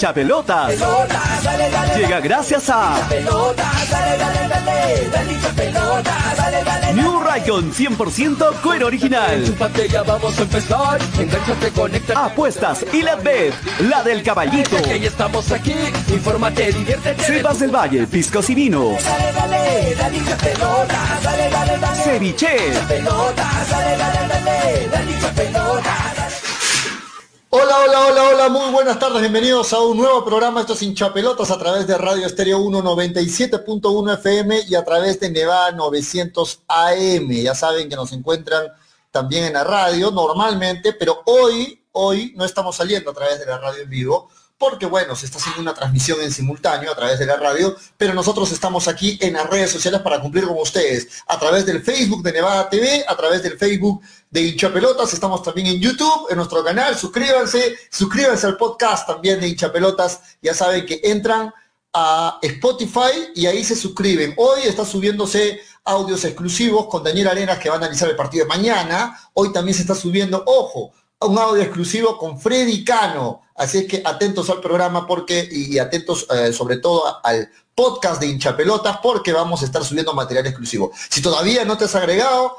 hincha pelotas. Llega gracias a New Raycon 100% cuero original. a. Apuestas y la bet, la del caballito. estamos diviértete. Sebas del Valle, pisco y vino. Ceviche. Hola, hola, hola, hola, muy buenas tardes, bienvenidos a un nuevo programa, esto es Hinchapelotas a través de Radio Estéreo 197.1 FM y a través de Nevada 900 AM. Ya saben que nos encuentran también en la radio normalmente, pero hoy, hoy no estamos saliendo a través de la radio en vivo, porque bueno, se está haciendo una transmisión en simultáneo a través de la radio, pero nosotros estamos aquí en las redes sociales para cumplir con ustedes, a través del Facebook de Nevada TV, a través del Facebook de Hinchapelotas, estamos también en YouTube, en nuestro canal, suscríbanse, suscríbanse al podcast también de Hinchapelotas, ya saben que entran a Spotify y ahí se suscriben. Hoy está subiéndose audios exclusivos con Daniel Arenas que va a analizar el partido de mañana. Hoy también se está subiendo, ojo, un audio exclusivo con Freddy Cano. Así es que atentos al programa porque y, atentos eh, sobre todo al podcast de hinchapelotas porque vamos a estar subiendo material exclusivo. Si todavía no te has agregado,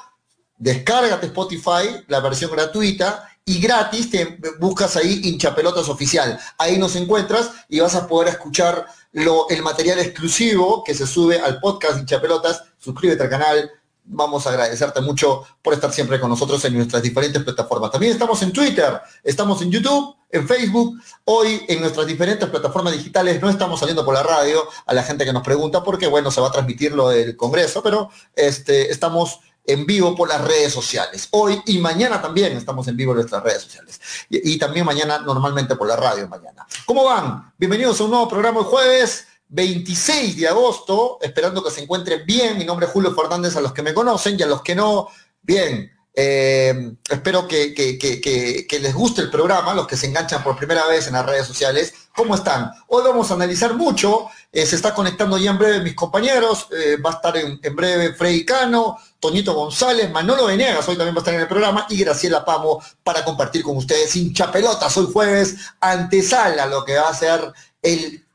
descárgate Spotify, la versión gratuita, y gratis te buscas ahí hinchapelotas oficial. Ahí nos encuentras y vas a poder escuchar lo, el material exclusivo que se sube al podcast hinchapelotas. Suscríbete al canal, vamos a agradecerte mucho por estar siempre con nosotros en nuestras diferentes plataformas. También estamos en Twitter, estamos en YouTube, en Facebook. Hoy en nuestras diferentes plataformas digitales no estamos saliendo por la radio a la gente que nos pregunta porque, bueno, se va a transmitir lo del Congreso, pero este, estamos en vivo por las redes sociales. Hoy y mañana también estamos en vivo en nuestras redes sociales. Y, y también mañana normalmente por la radio mañana. ¿Cómo van? Bienvenidos a un nuevo programa el jueves 26 de agosto, esperando que se encuentren bien. Mi nombre es Julio Fernández, a los que me conocen y a los que no, bien. Eh, espero que, les guste el programa, los que se enganchan por primera vez en las redes sociales. ¿Cómo están? Hoy vamos a analizar mucho. Eh, se está conectando ya en breve mis compañeros. Eh, va a estar en, breve Freddy Cano, Toñito González, Manolo Venegas, hoy también va a estar en el programa, y Graciela Pamo para compartir con ustedes sin chapelotas hoy jueves, antesala lo que va a ser el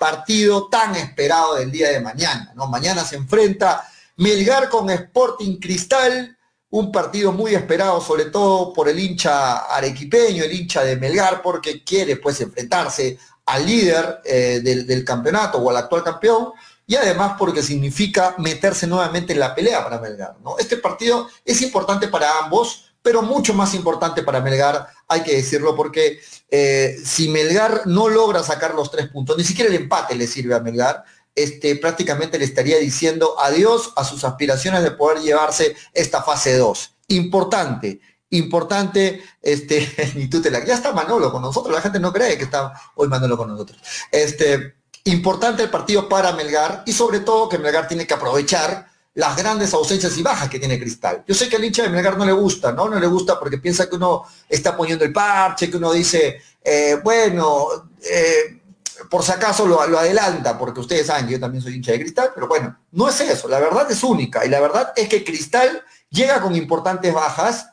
partido tan esperado del día de mañana. ¿no? Mañana se enfrenta Melgar con Sporting Cristal, un partido muy esperado, sobre todo por el hincha arequipeño, el hincha de Melgar, porque quiere pues enfrentarse al líder eh, del, campeonato o al actual campeón, y además porque significa meterse nuevamente en la pelea para Melgar. Este partido es importante para ambos, pero mucho más importante para Melgar, hay que decirlo, porque eh, si Melgar no logra sacar los tres puntos, ni siquiera el empate le sirve a Melgar, este, prácticamente le estaría diciendo adiós a sus aspiraciones de poder llevarse esta fase 2. Importante, importante, este, ni tú te la, ya está Manolo con nosotros, la gente no cree que está hoy Manolo con nosotros. Este, importante el partido para Melgar y sobre todo que Melgar tiene que aprovechar las grandes ausencias y bajas que tiene Cristal. Yo sé que al hincha de Melgar no le gusta, ¿no? No le gusta porque piensa que uno está poniendo el parche, que uno dice, eh, bueno, eh, por si acaso lo, adelanta, porque ustedes saben que yo también soy hincha de Cristal, pero bueno, no es eso, la verdad es única y la verdad es que Cristal llega con importantes bajas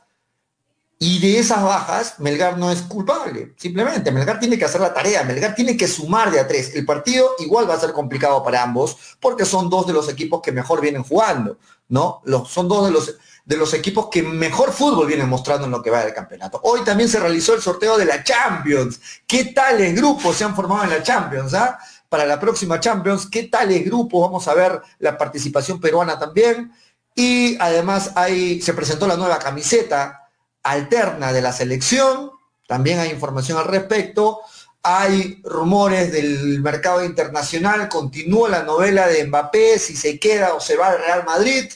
y de esas bajas, Melgar no es culpable. Simplemente, Melgar tiene que hacer la tarea, Melgar tiene que sumar de a tres. El partido igual va a ser complicado para ambos, porque son dos de los equipos que mejor vienen jugando, ¿no? Los, son dos de los, de los equipos que mejor fútbol vienen mostrando en lo que va del campeonato. Hoy también se realizó el sorteo de la Champions. ¿Qué tales grupos se han formado en la Champions? Ah? Para la próxima Champions, ¿qué tales grupos? Vamos a ver la participación peruana también. Y además ahí se presentó la nueva camiseta alterna de la selección, también hay información al respecto, hay rumores del mercado internacional, continúa la novela de Mbappé, si se queda o se va al Real Madrid,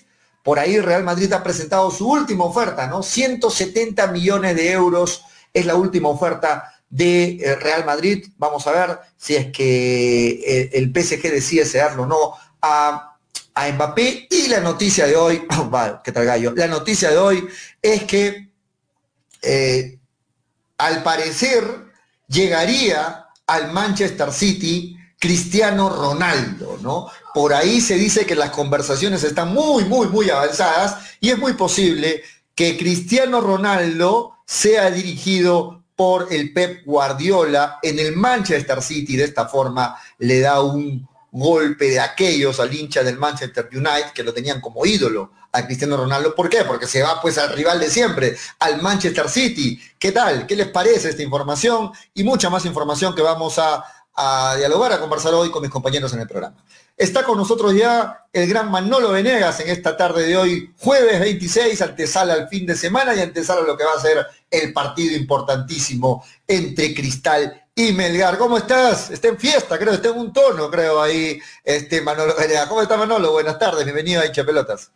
por ahí Real Madrid ha presentado su última oferta, ¿no? 170 millones de euros es la última oferta de eh, Real Madrid. Vamos a ver si es que eh, el PSG decide cederlo o no a, Mbappé. Y la noticia de hoy, ¿qué tal gallo? La noticia de hoy es que eh, al parecer llegaría al Manchester City Cristiano Ronaldo, ¿no? Por ahí se dice que las conversaciones están muy, muy, muy avanzadas y es muy posible que Cristiano Ronaldo sea dirigido por el Pep Guardiola en el Manchester City. De esta forma le da un golpe de aquellos al hincha del Manchester United que lo tenían como ídolo a Cristiano Ronaldo. ¿Por qué? Porque se va pues al rival de siempre, al Manchester City. ¿Qué tal? ¿Qué les parece esta información? Y mucha más información que vamos a, a dialogar, a conversar hoy con mis compañeros en el programa. Está con nosotros ya el gran Manolo Venegas en esta tarde de hoy, jueves 26, antesala al fin de semana y antesala lo que va a ser el partido importantísimo entre Cristal y Melgar. ¿Cómo estás? Está en fiesta, creo, está en un tono, creo, ahí, este Manolo Venegas. ¿Cómo está Manolo? Buenas tardes, bienvenido a Hincha Pelotas.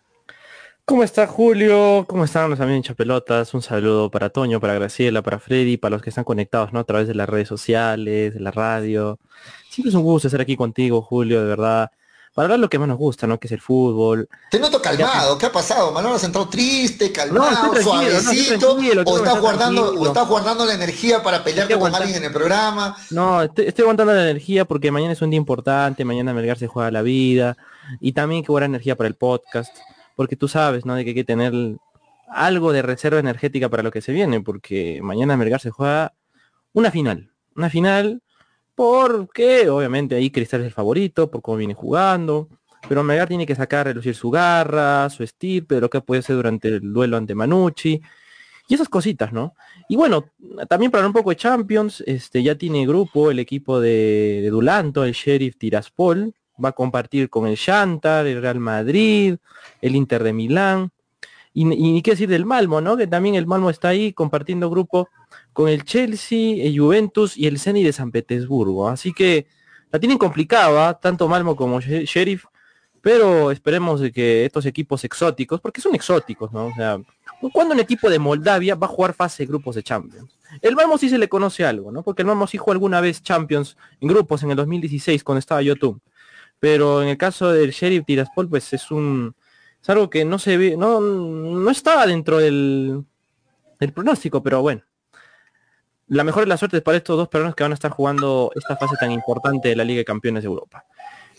¿Cómo está Julio? ¿Cómo están los amigos Pelotas? Un saludo para Toño, para Graciela, para Freddy, para los que están conectados, ¿no? A través de las redes sociales, de la radio. Siempre es un gusto estar aquí contigo, Julio, de verdad. Para hablar lo que más nos gusta, ¿no? Que es el fútbol. Te noto calmado, ¿qué ha pasado? Manolo has entrado triste, calmado, suavecito, o estás guardando, o estás guardando la energía para pelearte con alguien en el programa. No, estoy, estoy, aguantando la energía porque mañana es un día importante, mañana Melgar se juega la vida, y también que buena energía para el podcast porque tú sabes, ¿no? De que hay que tener algo de reserva energética para lo que se viene, porque mañana Melgar se juega una final, una final porque obviamente ahí Cristal es el favorito, por cómo viene jugando, pero Melgar tiene que sacar, relucir su garra, su estirpe, lo que puede ser durante el duelo ante Manucci, y esas cositas, ¿no? Y bueno, también para un poco de Champions, este ya tiene grupo el equipo de, de Dulanto, el Sheriff Tiraspol, va a compartir con el Shantar, el Real Madrid, el Inter de Milán. Y, qué decir del Malmo, ¿no? Que también el Malmo está ahí compartiendo grupo con el Chelsea, el Juventus y el Zenit de San Petersburgo. Así que la tienen complicada, tanto Malmo como Sheriff, pero esperemos que estos equipos exóticos, porque son exóticos, ¿no? O sea, cuando un equipo de Moldavia va a jugar fase de grupos de Champions. El Malmo sí se le conoce algo, ¿no? Porque el Malmo sí jugó alguna vez Champions en grupos en el 2016 cuando estaba YouTube pero en el caso del Sheriff Tiraspol, pues es un es algo que no se ve, no, no estaba dentro del, del pronóstico, pero bueno. La mejor de las suertes para estos dos peruanos que van a estar jugando esta fase tan importante de la Liga de Campeones de Europa.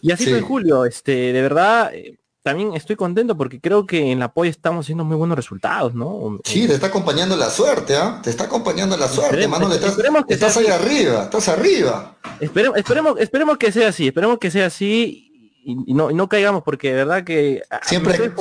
Y así fue Julio, este, de verdad, eh, también estoy contento porque creo que en la POI estamos haciendo muy buenos resultados, ¿no? Sí, te está acompañando la suerte, ¿ah? Te está acompañando la suerte, Manuel. Estás, que estás ahí arriba, estás arriba. Esperemos, esperemos, esperemos que sea así, esperemos que sea así y, no, no caigamos porque de verdad que siempre,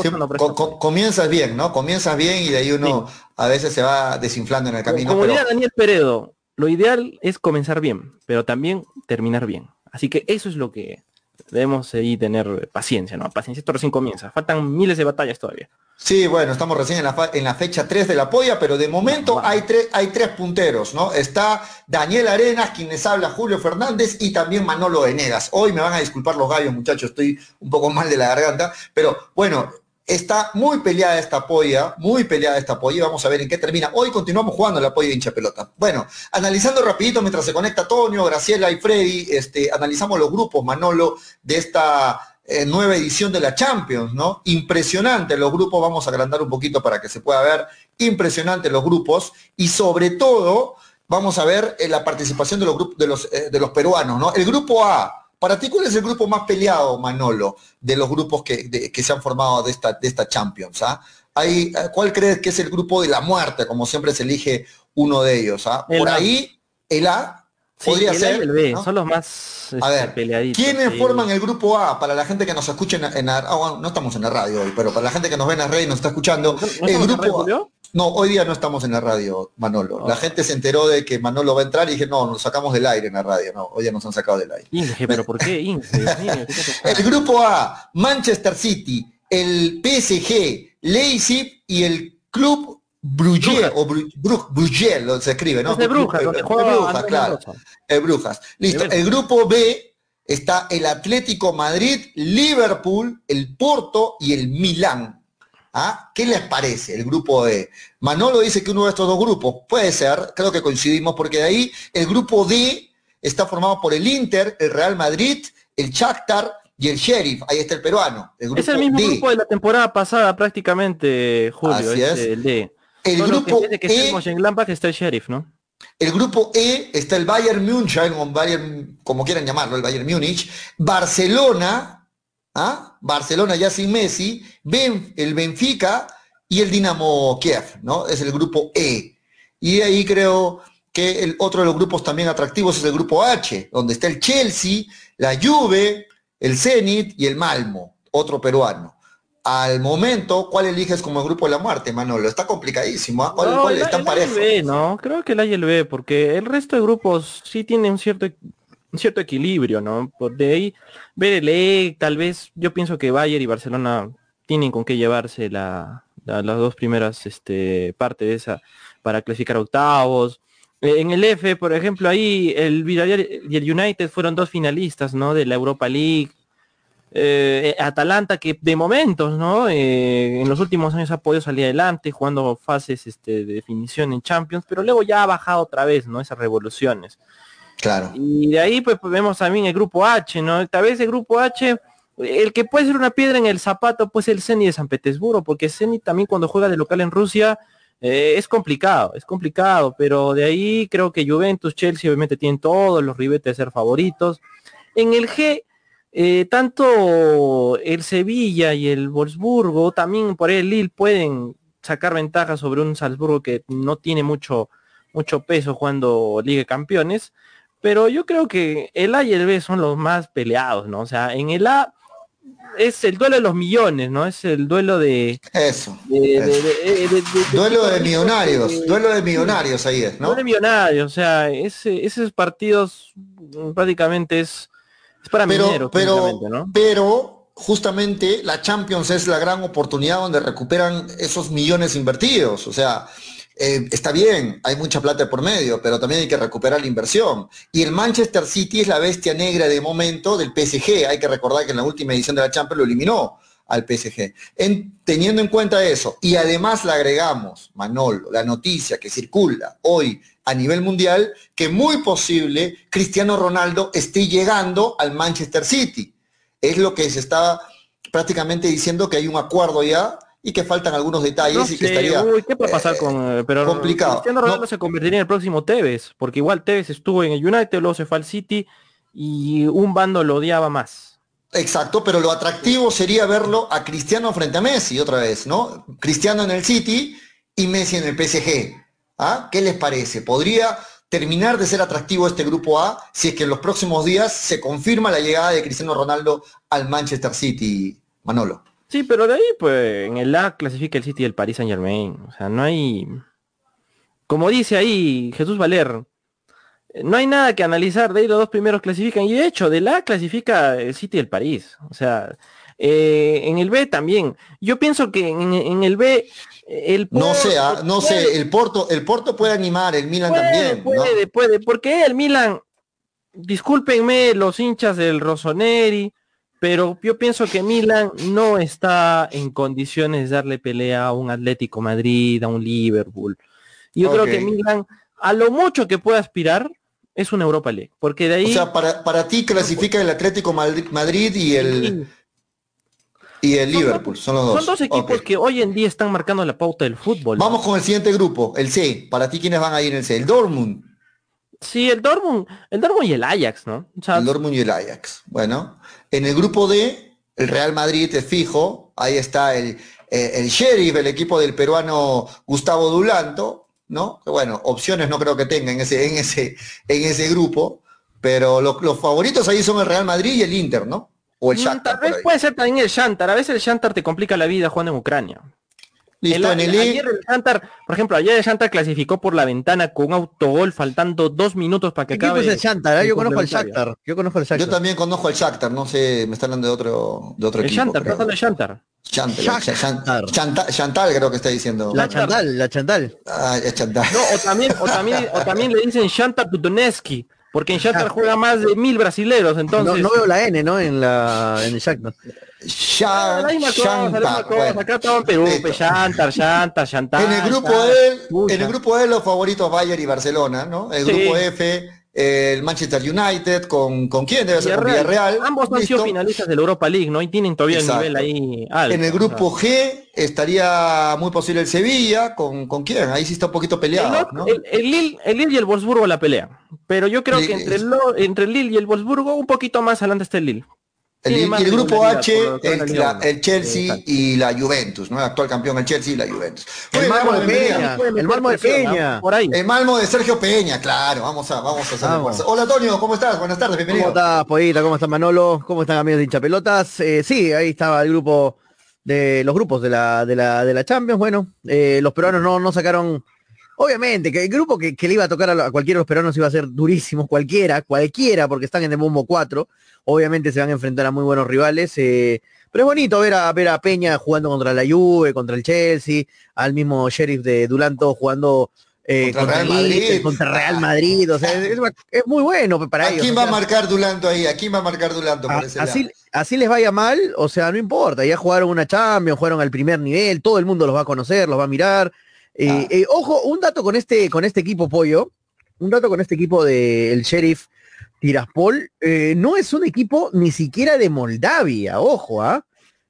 comienzas bien, ¿no? Comienzas bien y de ahí uno a veces se va desinflando en el camino. Como, diría Daniel Peredo, lo ideal es comenzar bien, pero también terminar bien. Así que eso es lo que debemos ahí tener paciencia, ¿no? Paciencia, esto recién comienza. Faltan miles de batallas todavía. Sí, bueno, estamos recién en la, en la fecha 3 de la polla, pero de momento hay, tres, hay tres punteros, ¿no? Está Daniel Arenas, quien les habla Julio Fernández y también Manolo Venegas. Hoy me van a disculpar los gallos, muchachos, estoy un poco mal de la garganta, pero bueno, Está muy peleada esta polla, muy peleada esta polla, vamos a ver en qué termina. Hoy continuamos jugando la polla de hincha pelota. Bueno, analizando rapidito mientras se conecta Antonio, Graciela y Freddy, este, analizamos los grupos, Manolo, de esta eh, nueva edición de la Champions, ¿no? Impresionante los grupos, vamos a agrandar un poquito para que se pueda ver, impresionante los grupos y sobre todo vamos a ver eh, la participación de los, grupos, de, los, eh, de los peruanos, ¿no? El grupo A, para ti, ¿cuál es el grupo más peleado, Manolo, de los grupos que, se han formado de esta, de esta Champions? ¿ah? ¿Cuál crees que es el grupo de la muerte, como siempre se elige uno de ellos? ¿ah? Por ahí, el A podría ser. el B, son los más a ver, este, ¿Quiénes forman el grupo A? Para la gente que nos escuche en, en ah, no estamos en la radio hoy, pero para la gente que nos ve en la red y nos está escuchando, el grupo A, no, hoy día no estamos en la radio, Manolo. La gente se enteró de que Manolo va a entrar y dije, no, nos sacamos del aire en la radio. No, hoy día nos han sacado del aire. Inge, pero ¿por qué? Inge, el grupo A, Manchester City, el PSG, Leipzig y el Club Bruges, o Bruges, se escribe, ¿no? Es de Brujas, donde Brujas, claro. El Brujas. Listo. El grupo B está el Atlético Madrid, Liverpool, el Porto y el Milán. ¿Ah? ¿Qué les parece el grupo D? Manolo dice que uno de estos dos grupos puede ser, creo que coincidimos, porque de ahí el grupo D está formado por el Inter, el Real Madrid, el Shakhtar y el Sheriff. Ahí está el peruano. es el mismo grupo de la temporada pasada prácticamente, Julio. es. El D. El grupo que, e, en está el Sheriff, ¿no? El grupo E está el Bayern München, como quieran llamarlo, el Bayern Múnich, Barcelona, ¿Ah? Barcelona ya sin Messi, el Benfica y el Dinamo Kiev, ¿no? Es el grupo E. Y ahí creo que el otro de los grupos también atractivos es el grupo H, donde está el Chelsea, la Juve, el Zenit y el Malmo, otro peruano. Al momento, ¿cuál eliges como el grupo de la muerte, Manolo? Está complicadísimo, ¿ah? ¿Cuál, No, cuál el- está el parejo? ALB, no, creo que el A y el B, porque el resto de grupos sí tienen un cierto, un cierto equilibrio, ¿no? Por de ahí, ver el E, tal vez, yo pienso que Bayern y Barcelona tienen con qué llevarse la, la- las dos primeras este, partes de esa para clasificar octavos. Eh, En el F, por ejemplo, ahí el Villarreal y el United fueron dos finalistas, ¿no? De la Europa League. Eh, Atalanta que de momentos, ¿no? Eh, en los últimos años ha podido salir adelante jugando fases este, de definición en Champions, pero luego ya ha bajado otra vez, ¿no? Esas revoluciones. Claro. Y de ahí pues, pues, vemos también el grupo H, ¿no? Tal vez el grupo H, el que puede ser una piedra en el zapato, pues el Zenit de San Petersburgo, porque Zenit también cuando juega de local en Rusia eh, es complicado, es complicado, pero de ahí creo que Juventus, Chelsea obviamente tienen todos los ribetes de ser favoritos. En el G, eh, tanto el Sevilla y el Wolfsburgo, también por el Lille pueden sacar ventaja sobre un Salzburgo que no tiene mucho, mucho peso jugando Liga Campeones. Pero yo creo que el A y el B son los más peleados, ¿no? O sea, en el A es el duelo de los millones, ¿no? Es el duelo de... Eso. Duelo de millonarios, duelo de millonarios ahí es, ¿no? Duelo de millonarios, o sea, ese, esos partidos mm, prácticamente es, es para Pero, mineros, pero, pero justamente la Champions es la gran oportunidad donde recuperan esos millones invertidos. O sea, eh, está bien, hay mucha plata por medio, pero también hay que recuperar la inversión. Y el Manchester City es la bestia negra de momento del PSG. Hay que recordar que en la última edición de la Champions lo eliminó al PSG. En- teniendo en cuenta eso, y además le agregamos, Manolo, la noticia que circula hoy a nivel mundial, que muy posible Cristiano Ronaldo esté llegando al Manchester City. Es lo que se está prácticamente diciendo que hay un acuerdo ya y que faltan algunos detalles No y que sé, estaría uy, ¿qué puede pasar eh, con eh, pero complicado. Cristiano Ronaldo No. se convertiría en el próximo Tevez, porque igual Tevez estuvo en el United, luego se fue al City y un bando lo odiaba más. Exacto, pero lo atractivo sería verlo a Cristiano frente a Messi otra vez, ¿no? Cristiano en el City y Messi en el PSG. ¿Ah? ¿Qué les parece? ¿Podría terminar de ser atractivo este grupo A si es que en los próximos días se confirma la llegada de Cristiano Ronaldo al Manchester City, Manolo? Sí, pero de ahí pues en el A clasifica el City y el Paris Saint Germain. O sea, no hay como dice ahí Jesús Valer, eh, no hay nada que analizar, de ahí los dos primeros clasifican, y de hecho, del A clasifica el City y el París. O sea, eh, en el B también. Yo pienso que en, en el B eh, el No Por- sé, ah, no puede- sé, el Porto, el Porto puede animar, el Milan puede, también, ¿no? puede, puede, porque el Milan, discúlpenme los hinchas del Rossoneri, pero yo pienso que Milan no está en condiciones de darle pelea a un Atlético Madrid, a un Liverpool. Y yo creo que Milan, a lo mucho que puede aspirar, es una Europa League. Porque de ahí... O sea, para, para ti clasifica el Atlético Madrid, y el, y el Son Liverpool, dos- son los dos. Son dos equipos que hoy en día están marcando la pauta del fútbol. ¿no? Vamos con el siguiente grupo, el C. Para ti, ¿quiénes van a ir en el C? El Dortmund, Sí, el Dortmund, el Dortmund y el Ajax, ¿no? O sea, el Dortmund y el Ajax. Bueno, en el grupo D, el Real Madrid es fijo. Ahí está el, eh, el Sheriff, el equipo del peruano Gustavo Dulanto, ¿no? Que bueno, opciones no creo que tenga en ese, en ese, en ese grupo. Pero lo- los favoritos ahí son el Real Madrid y el Inter, ¿no? O el mm, Shakhtar. tal vez puede ser también el Shantar. A veces el Shantar te complica la vida jugando en Ucrania. Listo, El- en el ayer el Shantar, por ejemplo, ayer el Shantar clasificó por la ventana con un autogol faltando dos minutos para que ¿Qué acabe. es el Shakhtar? ah? el Yo conozco al. Shakhtar. Yo conozco al Yo Shakhtar. también conozco al Shakhtar, no sé, me está hablando de otro, de otro El equipo. Shantar, creo. de Shantar. Chantal, Shakhtar. Chan- Chantal, Chantal creo que está diciendo. La Chandal, la Chandal. Ah, es Chantal. No, o también, o también, o también le dicen Shantar Tutoneski, porque en Shantar juega más de mil brasileros, entonces. No, no veo la N, ¿no? En la en el Shakhtar. Sha- la misma cosa, la misma Chantal, cosa. bueno. Acá estaba en Perú, Listo. pe, Shantar, Shantar, Shantar. En el grupo. E, en el grupo E los favoritos Bayern y Barcelona, ¿no? El Sí. grupo F, el Manchester United, con, ¿con quién debe ser? Con Villarreal. Ambos han sido finalistas de la Europa League, ¿no? Y tienen todavía Exacto. el nivel ahí alto. En el o sea. grupo G estaría muy posible el Sevilla, ¿con, con quién? Ahí sí está un poquito El, peleado, otro- ¿no? el- el Lille, el Lille y el Wolfsburgo la pelea. Pero yo creo que entre el, entre el Lille y el Wolfsburgo, un poquito más adelante está el Lille. El, y grupo H, el, la el Chelsea Exacto. y la Juventus, ¿no? El actual campeón el Chelsea y la Juventus. El Malmo de. Peña. El Malmo de. Peña. Por ahí. El Malmo de Sergio Peña, claro, vamos a, vamos a Vamos. fuerza. Hola Antonio, ¿cómo estás? Buenas tardes, ¿Cómo bienvenido. estás, Pollita? ¿Cómo estás, Manolo? ¿Cómo están, amigos de hinchapelotas? Eh, sí, ahí estaba el grupo de los grupos de la, de la, de la Champions. Bueno, eh, los peruanos no, no sacaron. Obviamente, que el grupo que, que le iba a tocar a, a cualquiera de los peruanos iba a ser durísimo, cualquiera, cualquiera, porque están en el bombo 4. Obviamente se van a enfrentar a muy buenos rivales. eh, pero es bonito ver a, ver a Peña jugando contra la Juve, contra el Chelsea, al mismo Sheriff de Dulanto jugando eh, Contra contra, Real Madrid. contra Real Madrid. O sea, es, es muy bueno para ¿A ellos. quién o va a marcar Dulanto ahí? ¿A quién va a marcar Dulanto por a- ese así, lado? así les vaya mal, o sea, no importa, ya jugaron una Champions, jugaron al primer nivel, todo el mundo los va a conocer, los va a mirar. Eh, Ah. eh, ojo, un dato con este, con este equipo pollo, un dato con este equipo del Sheriff Tiraspol, eh, no es un equipo ni siquiera de Moldavia, ojo, ¿ah?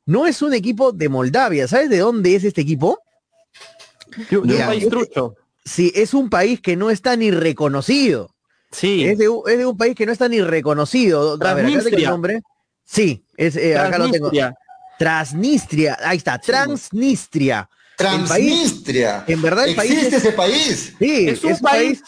No es un equipo de Moldavia. ¿Sabes de dónde es este equipo? De, de un Mira, país este- trucho. Sí, es un país que no está ni reconocido. Sí. Es, de, un- es de un país que no está ni reconocido. A ver, acá tengo el Transnistria. nombre. Sí, es, eh, acá lo tengo. Transnistria. Transnistria, ahí está, Transnistria. Transnistria. en verdad el país ¿Existe es- ese país? Sí, Es un país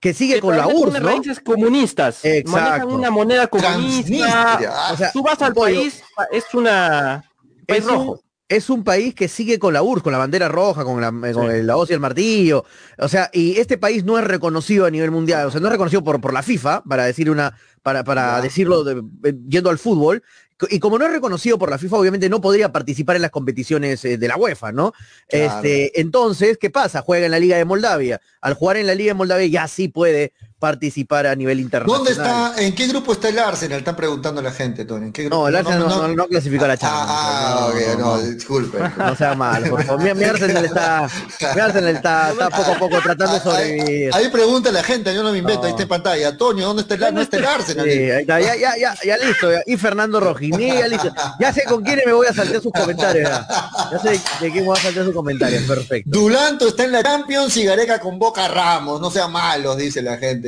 que sigue que con la URSS, ¿no? raíces comunistas. Exacto. Manejan una moneda comunista. O sea, Tú vas al pollo, país, es una país es un- rojo. es un país que sigue con la URSS, con la bandera roja, con la, eh, con el- la hoz y el martillo. O sea, y este país no es reconocido a nivel mundial, o sea, no es reconocido por, por la FIFA, para decir una, para, para decirlo de- eh, yendo al fútbol. Y como no es reconocido por la FIFA, obviamente no podría participar en las competiciones eh, de la UEFA, ¿no? Claro. Este, entonces, ¿qué pasa? Juega en la Liga de Moldavia. Al jugar en la Liga de Moldavia ya sí puede participar a nivel internacional. ¿Dónde está? ¿En qué grupo está el Arsenal? Están preguntando la gente, Tony. ¿En qué grupo? No, el Arsenal no, no- no clasificó a la Champions. Ah, ah, ok, no, disculpe. No sea malo, por favor. Mi, mi Arsenal está, mi Arsenal está, está poco a poco tratando de sobrevivir. Ahí, ahí pregunta la gente, yo no me invento, No. ahí está en pantalla. Toño, ¿dónde está el, no está el Arsenal? Sí, ahí está, ya, ya, ya, ya listo. ya. Y Fernando Rojini, ya listo. Ya sé con quiénes me voy a saltar sus comentarios. Ya, Ya sé de quién me voy a saltar sus comentarios. Perfecto. Dulanto está en la Champions y Gareca convoca a Ramos, no sean malos, dice la gente.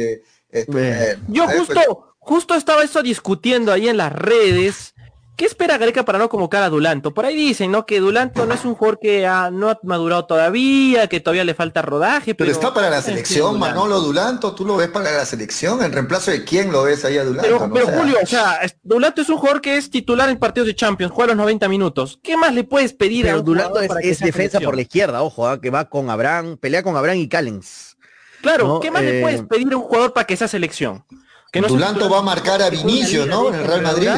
Este, bueno, Yo eh, justo, justo estaba eso discutiendo ahí en las redes. ¿Qué espera Gareca para no convocar a Dulanto? Por ahí dicen, ¿no? Que Dulanto no es un jugador que ha- no ha madurado todavía, que todavía le falta rodaje, Pero pero... está para la selección, Dulanto. Manolo Dulanto, ¿tú lo ves para la selección? ¿En reemplazo de quién lo ves ahí a Dulanto? Pero, no? pero O sea, Julio, o sea, es- Dulanto es un jugador que es titular en partidos de Champions, juega los 90 minutos. ¿Qué más le puedes pedir a Pero Dulanto jugador es, para que es sea defensa selección? por la izquierda, ojo, ah, que va con Abraham, pelea con Abraham y Callens. Claro, ¿no? ¿qué más le Eh, puedes pedir a un jugador para que sea selección? Que no Dulanto titular- va a marcar a Vinicius, liga ¿no? En el Real. Madrid.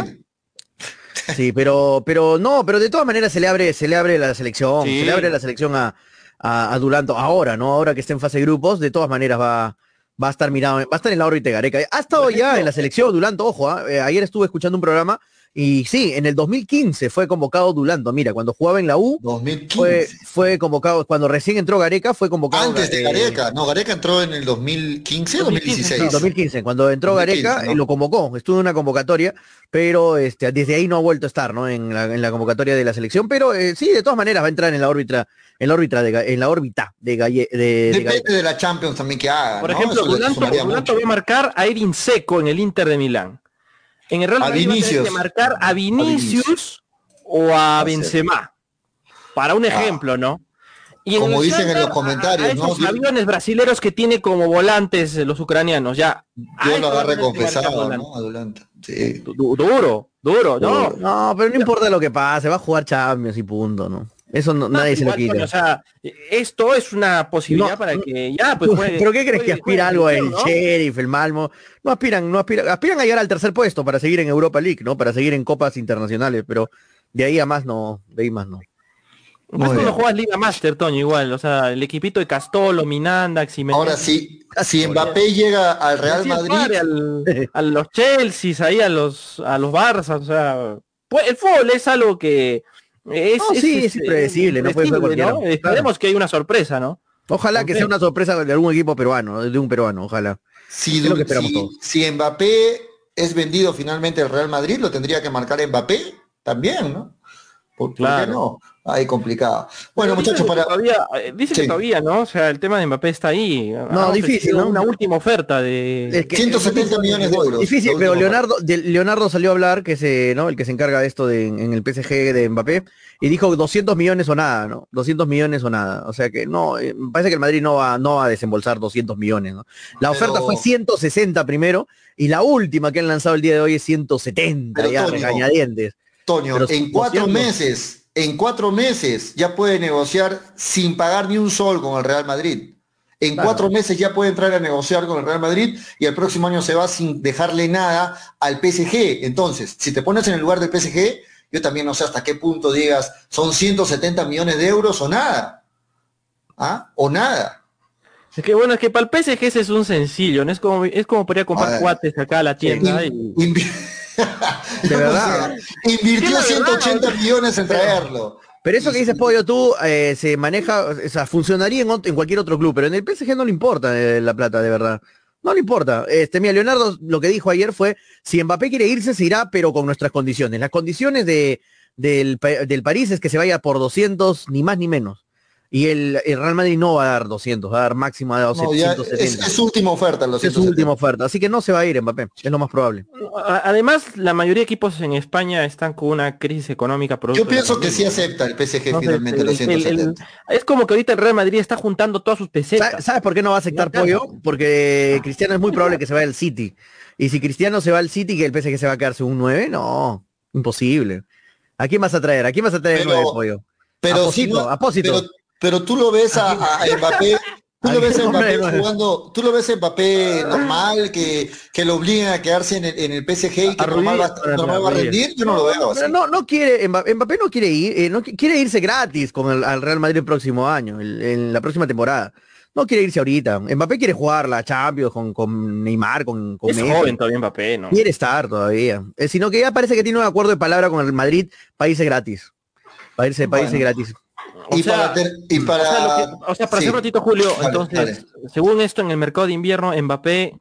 Sí, pero, pero no, pero de todas maneras se le abre, se le abre la selección, Sí. se le abre la selección a, a, a Dulanto ahora, ¿no? Ahora que está en fase de grupos, de todas maneras va, va a estar mirado, va a estar en la órbita de Gareca. Ha estado ya en la selección Dulanto, ojo, ah, eh, ayer estuve escuchando un programa y sí, en el 2015 fue convocado Dulanto. Mira, cuando jugaba en la U, 2015. fue, fue convocado, cuando recién entró Gareca, fue convocado. Antes de eh, Gareca. No, Gareca entró en el 2015 o 2016. Sí, 2015, cuando entró 2015, Gareca, ¿no? eh, lo convocó, estuvo en una convocatoria, pero este, desde ahí no ha vuelto a estar, ¿no? En la, en la convocatoria de la selección, pero eh, sí, de todas maneras va a entrar en la órbita, en la órbita de, en la órbita de Galle, de, de Galle- Depende de la Champions también que haga. Por ¿no? ejemplo, mucho. va a marcar a Edin Seco en el Inter de Milán. En el Real Madrid va a tener Vinicius. que marcar a Vinicius. Vinicius o a Ah, Benzema. Para un ejemplo, ¿no? Y Como dicen en los comentarios, a, a esos ¿no? aviones brasileros que tiene como volantes los ucranianos, ya. eso lo confesado, Dulanto. ¿no? A Dulanto. Sí. Du- Duro, duro, ¿no? No, pero no importa lo que pase, va a jugar Champions y punto, ¿no? Eso no- nadie se lo quita. O sea, esto es una posibilidad No, para que ya, pues juegue- ¿Pero qué crees que aspira algo el ¿no? Sheriff, el Malmo? No aspiran, no aspiran, aspiran a llegar al tercer puesto para seguir en Europa League, ¿no? Para seguir en copas internacionales, pero de ahí a más no, de ahí más no. Pues tú no bien. juegas Liga Master, Toño, igual. O sea, el equipito de Castolo, Minanda, Ximenez. Ahora sí, si Mbappé llega al Real Madrid, al- a los Chelsea, ahí a los a los Barça, o sea, pues el fútbol es algo que es, No, sí, es impredecible, no puede ser cualquiera. Esperemos que hay una sorpresa, ¿no? Ojalá que sea una sorpresa de algún equipo peruano, de un peruano, ojalá. si, es lo que esperamos si- todos. si Mbappé es vendido finalmente al Real Madrid, lo tendría que marcar Mbappé también, ¿no? ¿Por, por qué Claro. no? Ahí complicado. Bueno, muchachos, para... todavía, eh, dice Sí. que todavía, ¿no? O sea, el tema de Mbappé está ahí. No, difícil, ¿no? Una última oferta de... Es que- 170 millones de euros. Difícil, pero Leonardo, de- Leonardo salió a hablar, que se, ¿no? El que se encarga de esto de, en el PSG de Mbappé, y dijo 200 millones o nada, ¿no? 200 millones o nada. O sea que no, eh, parece que el Madrid no va, no va a desembolsar 200 millones, ¿no? La Pero- oferta fue 160 primero, y la última que han lanzado el día de hoy es 170, Pero, ya regañadientes. Toño, Pero en cuatro 200. meses, en cuatro meses ya puede negociar sin pagar ni un sol con el Real Madrid. En Claro. cuatro meses ya puede entrar a negociar con el Real Madrid y el próximo año se va sin dejarle nada al PSG. Entonces, si te pones en el lugar del PSG, yo también no sé hasta qué punto digas, son 170 millones de euros o nada. ¿Ah? O nada. Es que bueno, es que para el PSG ese es un sencillo, ¿no? Es como, es como podría comprar cuates acá a la tienda In- y... De verdad. Invirtió Es la verdad, 180 millones en traerlo. Pero eso que dices, Pollo, tú eh, se maneja, o sea, funcionaría en, cualquier otro club, pero en el PSG no le importa eh, la plata, de verdad. No le importa. Este, mira, Leonardo lo que dijo ayer fue, si Mbappé quiere irse, se irá, pero con nuestras condiciones. Las condiciones de, del, del París es que se vaya por 200, ni más ni menos. Y el, el Real Madrid no va a dar 200, va a dar máximo a No, ya 170. es, es su última oferta, los Es su última oferta, así que no se va a ir Mbappé, es lo más probable. A- Además, la mayoría de equipos en España están con una crisis económica. Yo pienso de que sí acepta el PSG finalmente el- los el- el- 170. es como que ahorita el Real Madrid está juntando todas sus pesetas. ¿Sabes por qué no va a aceptar No. Pollo? Porque Cristiano es muy probable que se vaya al City. Y si Cristiano se va al City, que el PSG se va a quedarse un 9, no, imposible. ¿A quién vas a traer? ¿A quién vas a traer el Pero- 9, Pollo? Pero, Apósito, si no- Apósito. pero, pero tú lo ves a, Mbappé, tú ¿A lo ves a Mbappé jugando, tú lo ves a Mbappé normal, que, que lo obliguen a quedarse en el, en el PSG y que A normal va, normal va a rendir, yo no lo veo así. No, no quiere, Mba- Mbappé no quiere ir, eh, no qui- quiere irse gratis con el al Real Madrid el próximo año, el- en la próxima temporada. No quiere irse ahorita. Mbappé quiere jugar la Champions con, con Neymar, con, con es Messi. joven todavía Mbappé, ¿no? Quiere estar todavía. Eh, sino que ya parece que tiene un acuerdo de palabra con el Madrid para irse gratis. Para irse, para irse Bueno. gratis. O y, sea, para ter- y para... O sea, lo que- o sea, para sí. hacer un ratito, Julio, entonces, según esto, en el mercado de invierno, Mbappé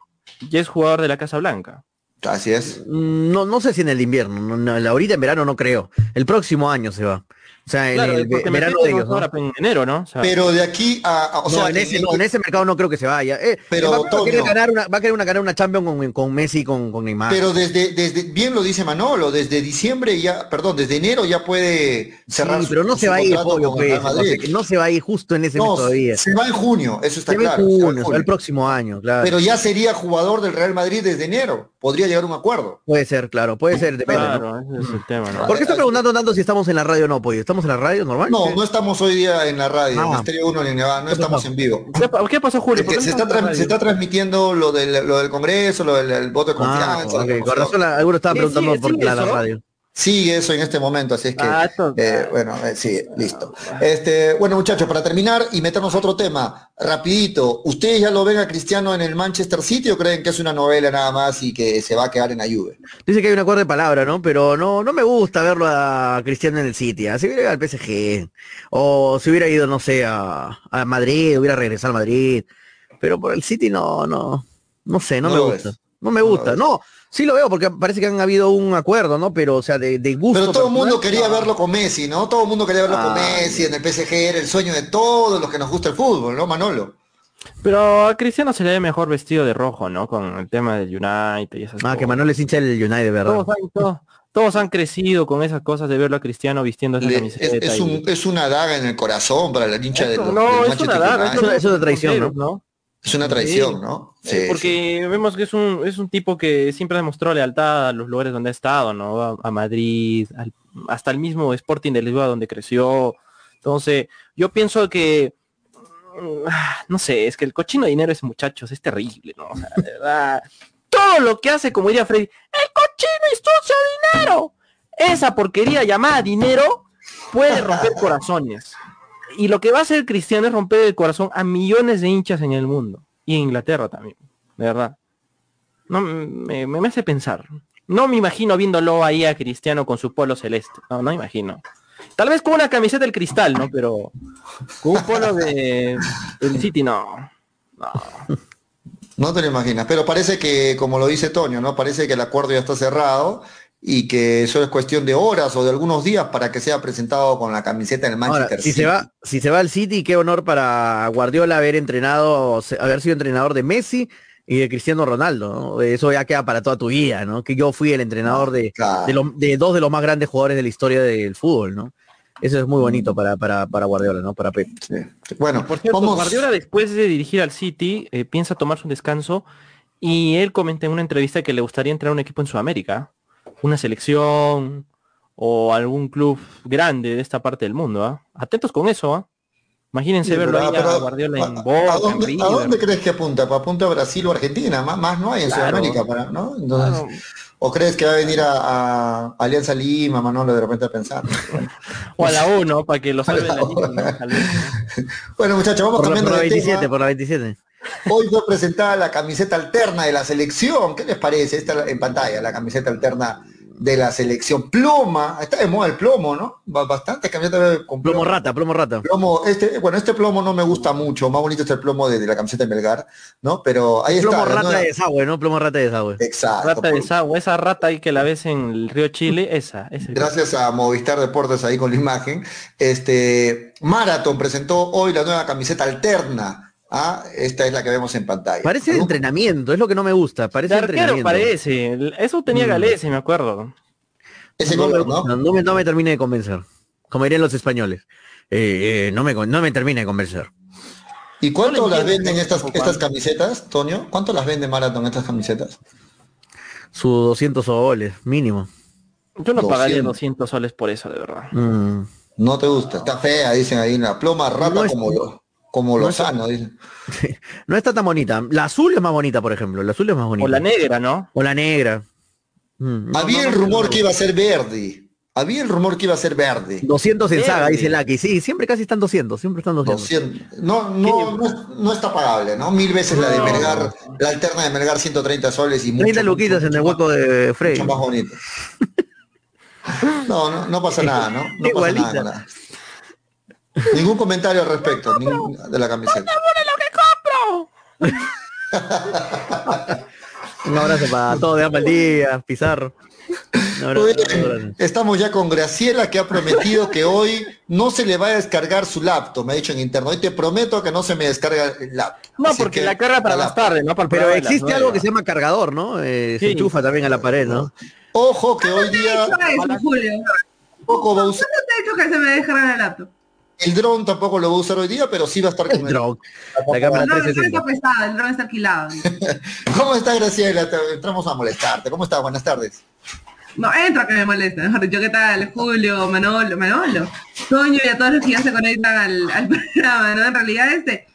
ya es jugador de la Casa Blanca. Así es. Mm, No, no sé si en el invierno, no, no, ahorita en verano no creo. El próximo año se va. O sea, en el verano de que ellos. ¿no? ahora en enero, ¿no? O sea, Pero de aquí a... a- o No, sea, en ese, que- no, en ese mercado no creo que se vaya. Eh, Pero, Mbappé va a querer ganar una, va a querer una, ganar una Champions con, con Messi y con, con Neymar. Pero desde, desde, bien lo dice Manolo, desde diciembre ya, perdón, desde enero ya puede cerrar Sí, pero no su se va a ir, pues, o sea, que no se va a ir justo en ese mes todavía. se va en junio, eso está Se claro. se va en junio, se va junio. el próximo año, claro. Pero ya sería jugador del Real Madrid desde enero. Podría llegar a un acuerdo. Puede ser, claro, puede ser, depende. ¿no? claro, ese es el tema, ¿no? ¿Por qué está preguntando tanto si estamos en la radio o no, pollo? ¿Estamos en la radio normal? No, no estamos hoy día en la radio, en Ah. Estéreo 1 ni Nevada, no ¿Qué estamos en vivo. ¿Qué, pa- qué pasó, Julio? Es ¿Por que qué se, está en se transmitiendo lo del, lo del Congreso, lo del el voto de Ah, confianza. con razón algunos estaban Sí, preguntando por la, radio. Sigue eso en este momento, así es que, Ah, eh, bueno, eh, sí, listo. Este, bueno, muchachos, para terminar y meternos a otro tema, rapidito, ¿ustedes ya lo ven a Cristiano en el Manchester City o creen que es una novela nada más y que se va a quedar en la Juve? Dice que hay un acuerdo de palabra, ¿no? Pero no, no me gusta verlo a Cristiano en el City. ¿ah? Si hubiera ido al PSG, o si hubiera ido, no sé, a, a Madrid, hubiera regresado al Madrid. Pero por el City no, no, no sé, no, No me gusta. ves. No me gusta. No, sí lo veo porque parece que han habido un acuerdo, ¿no? Pero, o sea, de, de gusto. Pero todo el mundo quería verlo con Messi, ¿no? Todo el mundo quería verlo con Ah. Messi en el PSG, era el sueño de todos los que nos gusta el fútbol, ¿no, Manolo? Pero a Cristiano se le ve mejor vestido de rojo, ¿no? Con el tema del United y esas Ah, que cosas. Manuel es hincha del United, ¿verdad? Todos han, todos, todos han crecido con esas cosas de verlo a Cristiano vistiendo esa Le- camiseta. es, es y- un- es una daga en el corazón para la hincha Eso, del no, es Manchester una daga, United. Es una- es una traición, ¿no? ¿no? Es una traición, ¿no? Eh, Sí, porque vemos que es un, es un tipo que siempre demostró lealtad a los lugares donde ha estado, ¿no? A, a Madrid, al- hasta el mismo Sporting de Lisboa donde creció. Entonces, yo pienso que mm, no sé, es que el cochino de dinero es muchachos, es terrible, ¿no? O sea, de verdad, todo lo que hace, como diría Freddy, el cochino ensucia dinero. Esa porquería llamada dinero puede romper corazones. Y lo que va a hacer Cristiano es romper el corazón a millones de hinchas en el mundo. Y en Inglaterra también, de verdad. No, me, hace pensar. No me imagino viéndolo ahí a Cristiano con su polo celeste. No, no imagino. Tal vez con una camiseta del cristal, ¿no? Pero con un polo de del City. No. No te lo imaginas, pero parece que, como lo dice Toño, ¿no? Parece que el acuerdo ya está cerrado y que eso es cuestión de horas o de algunos días para que sea presentado con la camiseta del Manchester Ahora, si City. se va, si se va al City, qué honor para Guardiola haber entrenado, haber sido entrenador de Messi y de Cristiano Ronaldo. ¿no? Eso ya queda para toda tu vida, ¿no? Que yo fui el entrenador de, Claro. de, lo- de dos de los más grandes jugadores de la historia del fútbol, ¿no? Eso es muy bonito para, para, para Guardiola, ¿no? Para Pep. Sí. Bueno, Por cierto, vamos. Guardiola después de dirigir al City eh, piensa tomarse un descanso y él comenta en una entrevista que le gustaría entrar a un equipo en Sudamérica, una selección o algún club grande de esta parte del mundo. ¿ah? Atentos con eso. ¿ah? Imagínense Sí, verlo pero- ahí a Guardiola ¿a- en ¿A, Boca, en a dónde crees que apunta? ¿Para apunta a Brasil o Argentina? Más, más no hay en Claro. Sudamérica, para, ¿no? Entonces, Claro. ¿O crees que va a venir a, a Alianza Lima, Manolo, de repente a pensar? O a la 1 para que lo salve A la la U. Bueno, muchachos, vamos Por cambiando por la de 27, tema. por la 27. Hoy fue presentada la camiseta alterna de la selección. ¿Qué les parece? Esta en pantalla, la camiseta alterna de la selección. Ploma, está de moda el plomo, ¿no? Ba- Bastantes camisetas con Plomo rata, plomo rata. Plomo, este, bueno, este plomo no me gusta mucho, más bonito es el plomo de, de la camiseta de Melgar, ¿no? Pero ahí Plomo está. la rata nueva- de desagüe, ¿no? Plomo rata de desagüe. Exacto. Rata de desagüe, esa rata ahí que la ves en el río Chile, esa. esa. Gracias a Movistar Deportes ahí con la imagen. Este Marathon presentó hoy la nueva camiseta alterna. ¿Ah? Esta es la que vemos en pantalla. Parece de ¿Algún- entrenamiento, es lo que no me gusta. Parece De de arquero entrenamiento. parece. Eso tenía Mm. Galese, me acuerdo. Ese no, me, color, ¿no? gusta, no me, no me termine de convencer. Como dirían los españoles. Eh, eh, no, me, no me termine de convencer. ¿Y cuánto las venden estas, estas camisetas, Tonio? ¿Cuánto las vende Marathon estas camisetas? Sus 200 soles, mínimo. Yo no 200. pagaría 200 soles por eso, de verdad. Mm. No te gusta, está fea, dicen ahí en la ploma rata No es- como lo, como no Lozano, dicen. No está tan bonita. La azul es más bonita, por ejemplo. La azul es más bonita. O la negra, ¿no? O la negra. Mm, Había no, el rumor no. que iba a ser verde. Había el rumor que iba a ser verde. 200 en saga, Verde. dice Lucky. Sí, siempre casi están 200. Siempre están 200. 200. No, no, no, no está pagable, ¿no? Mil veces la de. Melgar, la alterna de Melgar 130 soles y mucho, 30 mucho, luquitas en el más- hueco de Frey. Mucho más bonito. No, no, no pasa nada, ¿no? No pasa Igualita. nada, con nada. Ningún comentario al respecto ningún- de la camiseta. Un abrazo para todos de Amal Díaz, Pizarro. Abrazo. Estamos ya con Graciela que ha prometido que hoy no se le va a descargar su laptop, me ha dicho en interno. Hoy te prometo que no se me descarga el laptop. No, Así porque que, la carga para la más tarde, no para Pero existe algo que se llama cargador, ¿no? Eh, Se enchufa también a la pared, ¿no? Ojo que hoy día eso, Julio. tampoco va a usar, ¿Cuándo te he dicho que se me descarga el laptop? El dron tampoco lo va a usar hoy día, pero sí va a estar con El el drone. La cámara El dron, el dron 360. está prestado, el dron está alquilado. ¿Cómo está Graciela? Entramos a molestarte. ¿Cómo estás? Buenas tardes. No, entra que me molesta. Dicho, ¿qué tal? Julio, Manolo, Manolo, Toño y a todos los que ya se conectan al, al programa, ¿no? En realidad, este,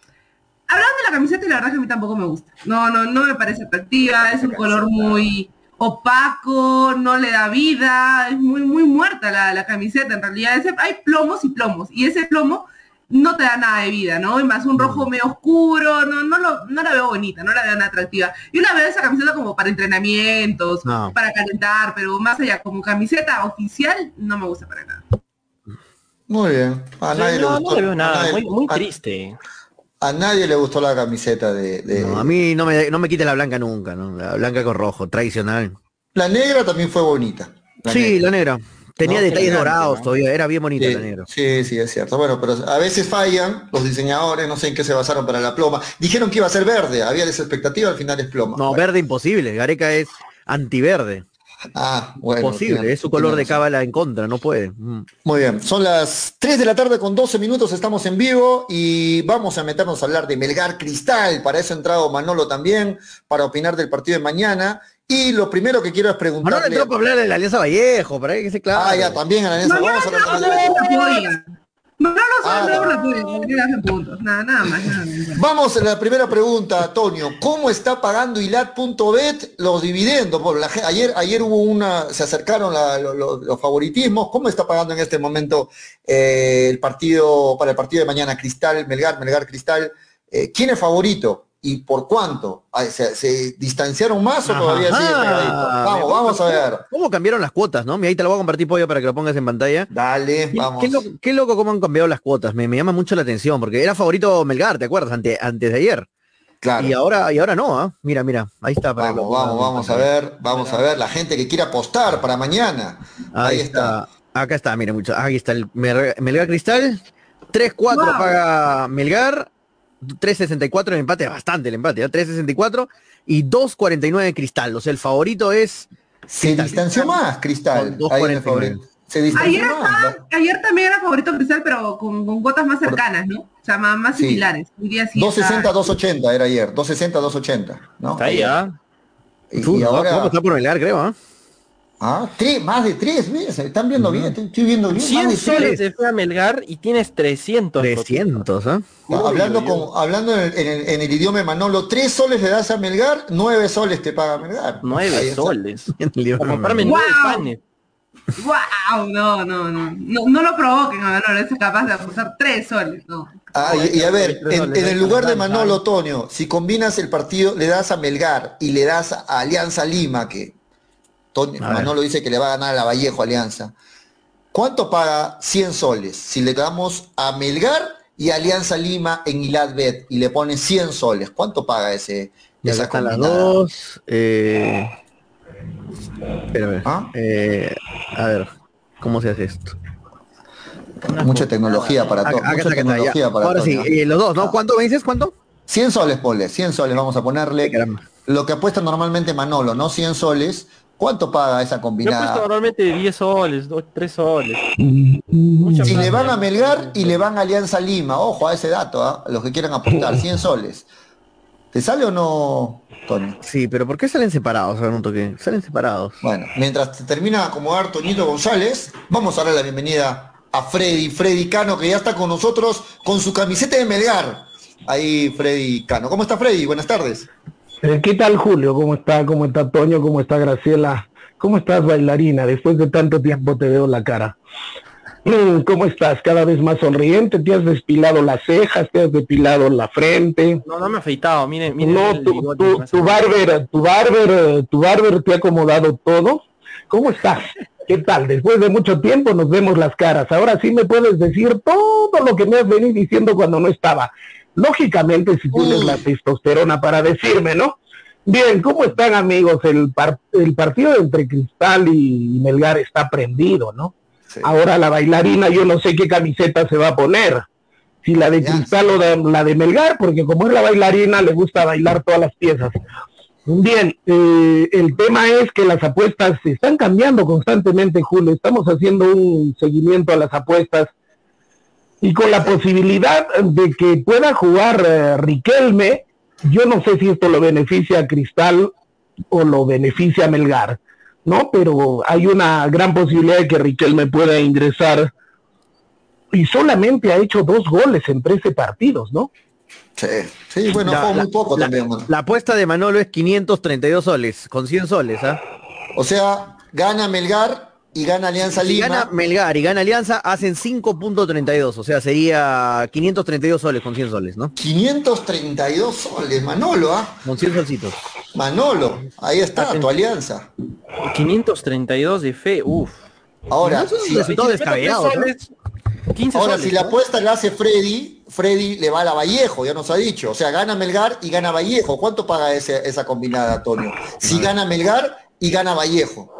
hablando de la camiseta, y la verdad que a mí tampoco me gusta. No, no, no me parece atractiva, es un color muy opaco, no le da vida, es muy, muy muerta la, la camiseta. En realidad, ese- hay plomos y plomos, y ese plomo no te da nada de vida, ¿no? Y más un rojo medio oscuro, no, no, lo, no la veo bonita, no la veo nada atractiva. Yo la veo esa camiseta como para entrenamientos, No. para calentar, pero más allá, como camiseta oficial, no me gusta para nada. Muy bien. A Sí, nadie le no, gustó. no le veo nada, nadie- muy, muy a- triste. A nadie le gustó la camiseta de, de- No, a mí no me, no me quite la blanca nunca, ¿no? La blanca con rojo, tradicional. La negra también fue bonita. La sí, negra. la negra. Tenía No, detalles elegante, dorados ¿no? todavía, era bien bonita la Sí, negra. sí, sí, es cierto. Bueno, pero a veces fallan los diseñadores, no sé en qué se basaron para la ploma. Dijeron que iba a ser verde, había esa expectativa, al final es ploma. No, verde imposible. Gareca es antiverde. Ah, bueno. Posible, es su color de cábala en contra, no puede. Mm. Muy bien, son las 3 de la tarde con 12 minutos, estamos en vivo y vamos a meternos a hablar de Melgar Cristal. Para eso ha entrado Manolo también, para opinar del partido de mañana. Y lo primero que quiero es Manolo preguntarle... entró para hablar de la Alianza Vallejo, para que se claro. Ah, ya, también, Aranesa, No, vamos a hablar de- no, no, no, no, no, Ah, puntos. Nada, nada más, nada más. Vamos a la primera pregunta, Antonio. ¿Cómo está pagando Ilat.bet los dividendos? Por la ayer, ayer hubo una, se acercaron la- lo- lo- los favoritismos. ¿Cómo está pagando en este momento eh, el partido, para el partido de mañana, Cristal, Melgar, Melgar Cristal? Eh, ¿Quién es favorito? ¿Y por cuánto? Ah, ¿Se, se distanciaron más o todavía Ajá. sigue pegadito? Vamos, vamos a ver. ¿Cómo cambiaron las cuotas, no? Mira, ahí te lo voy a compartir, Pollo, para que lo pongas en pantalla. Dale, Qué- vamos. Qué, loco, qué loco cómo han cambiado las cuotas. Me, me llama mucho la atención, porque era favorito Melgar, ¿te acuerdas? Ante- antes de ayer. Claro. Y ahora, y ahora no, ¿ah? Mira, mira, ahí está. para Vamos, vamos, vamos a ver, vamos a ver la gente que quiere apostar para mañana. Ahí, está. Acá está, mira mucho. Ahí está el Mel- Melgar Cristal. 3-4 Wow. paga Melgar. 3.64 el empate, bastante el empate, ¿eh? 3.64 y 2.49 Cristal. O sea, el favorito es Se Cristal. distanció más, Cristal. Con ahí en el 2.49. favorito. Se distanció Ayer, más. estaba- ayer también era favorito Cristal, pero con, con cuotas más cercanas, ¿no? O sea, más, más Sí. similares. Hoy día sí 260, está- 280 era ayer. 260, 280. ¿no? Está ahí. ¿ah? Y, Uf, y no, ahora. vamos a estar por Melgar, creo, ¿ah? Ah, tres, más de tres, ¿ves? Están viendo bien, estoy viendo bien. 100 más de soles de fe a Melgar y tienes 300. 300, ¿ah? Ah, hablando, con, hablando en, el, en el- en el idioma de Manolo, tres soles le das a Melgar, nueve soles te paga Melgar. Ahí 9 está. soles. En el idioma Para comprarme Melgar. 9 ¡Wow! panes. ¡Wow! No, no, no. No, no lo provoquen a Manolo, es capaz de apostar tres soles. No. Ah, y, y a ver, en, en el lugar de Manolo. Tonio, si combinas el partido, le das a Melgar y le das a Alianza Lima, que Manolo dice que le va a ganar a la Vallejo Alianza. ¿Cuánto paga 100 soles? Si le damos a Melgar y Alianza Lima en Iladbet y le pones 100 soles, ¿cuánto paga ese Ya esa están las dos. Eh... Ver. ¿Ah? Eh, a ver, ¿cómo se hace esto? Mucha tecnología para todo. Mucha está, está, tecnología para Ahora sí, Tonio. eh, los dos, ¿no? Ah. ¿Cuánto me dices? ¿Cuánto? 100 soles, ponle, 100 soles vamos a ponerle. Caramba. Lo que apuesta normalmente Manolo, ¿no? 100 soles. ¿Cuánto paga esa Yo combinada? normalmente 10 soles, 3 soles. Mucha Si plata. le van a Melgar y le van a Alianza Lima, ojo a ese dato, ¿ah? los que quieran apostar, 100 soles. ¿Te sale o no, Tony? Sí, pero ¿por qué salen separados? A ver un toque. Salen separados. Bueno, mientras te termina de acomodar Toñito González, vamos a darle la bienvenida a Freddy, Freddy Cano, que ya está con nosotros con su camiseta de Melgar. Ahí, Freddy Cano. ¿Cómo está Freddy? Buenas tardes. Eh, ¿Qué tal Julio? ¿Cómo está? ¿Cómo está Toño? ¿Cómo está Graciela? ¿Cómo estás bailarina? Después de tanto tiempo te veo la cara. Mm, ¿Cómo estás? Cada vez más sonriente, te has despilado las cejas, te has depilado la frente. No, no me he afeitado, mire, mire. No, tu, bigote tu, tu barber, tu barber, tu barber te ha acomodado todo. ¿Cómo estás? ¿Qué tal? Después de mucho tiempo nos vemos las caras. Ahora sí me puedes decir todo lo que me has venido diciendo cuando no estaba. Lógicamente, si tienes la testosterona para decirme, ¿no? Bien, ¿cómo están amigos? El, par- el partido entre Cristal y Melgar está prendido, ¿no? Sí. Ahora la bailarina, yo no sé qué camiseta se va a poner. Si la de. Cristal o de- la de Melgar, porque como es la bailarina, le gusta bailar todas las piezas. Bien, eh, el tema es que las apuestas se están cambiando constantemente, Julio. Estamos haciendo un seguimiento a las apuestas y con la posibilidad de que pueda jugar eh, Riquelme, yo no sé si esto lo beneficia a Cristal o lo beneficia a Melgar, ¿no? Pero hay una gran posibilidad de que Riquelme pueda ingresar y solamente ha hecho dos goles en 13 partidos, ¿no? Sí, sí bueno, La- fue la- muy poco la- también. La apuesta de Manolo es 532 soles, con 100 soles, ¿ah? O sea, gana Melgar y gana Alianza Si Lima. gana Melgar y gana Alianza, hacen 5.32, o sea, sería 532 soles con 100 soles, ¿no? 532 soles, Manolo, ¿ah? Con 100 solcitos. Manolo, ahí está, tu alianza. 532 de fe, uff. Ahora, No, si. 15 ahora soles. si la apuesta la hace Freddy, Freddy le va a la Vallejo, ya nos ha dicho. O sea, gana Melgar y gana Vallejo. ¿Cuánto paga ese- esa combinada, Antonio? Si gana Melgar y gana Vallejo.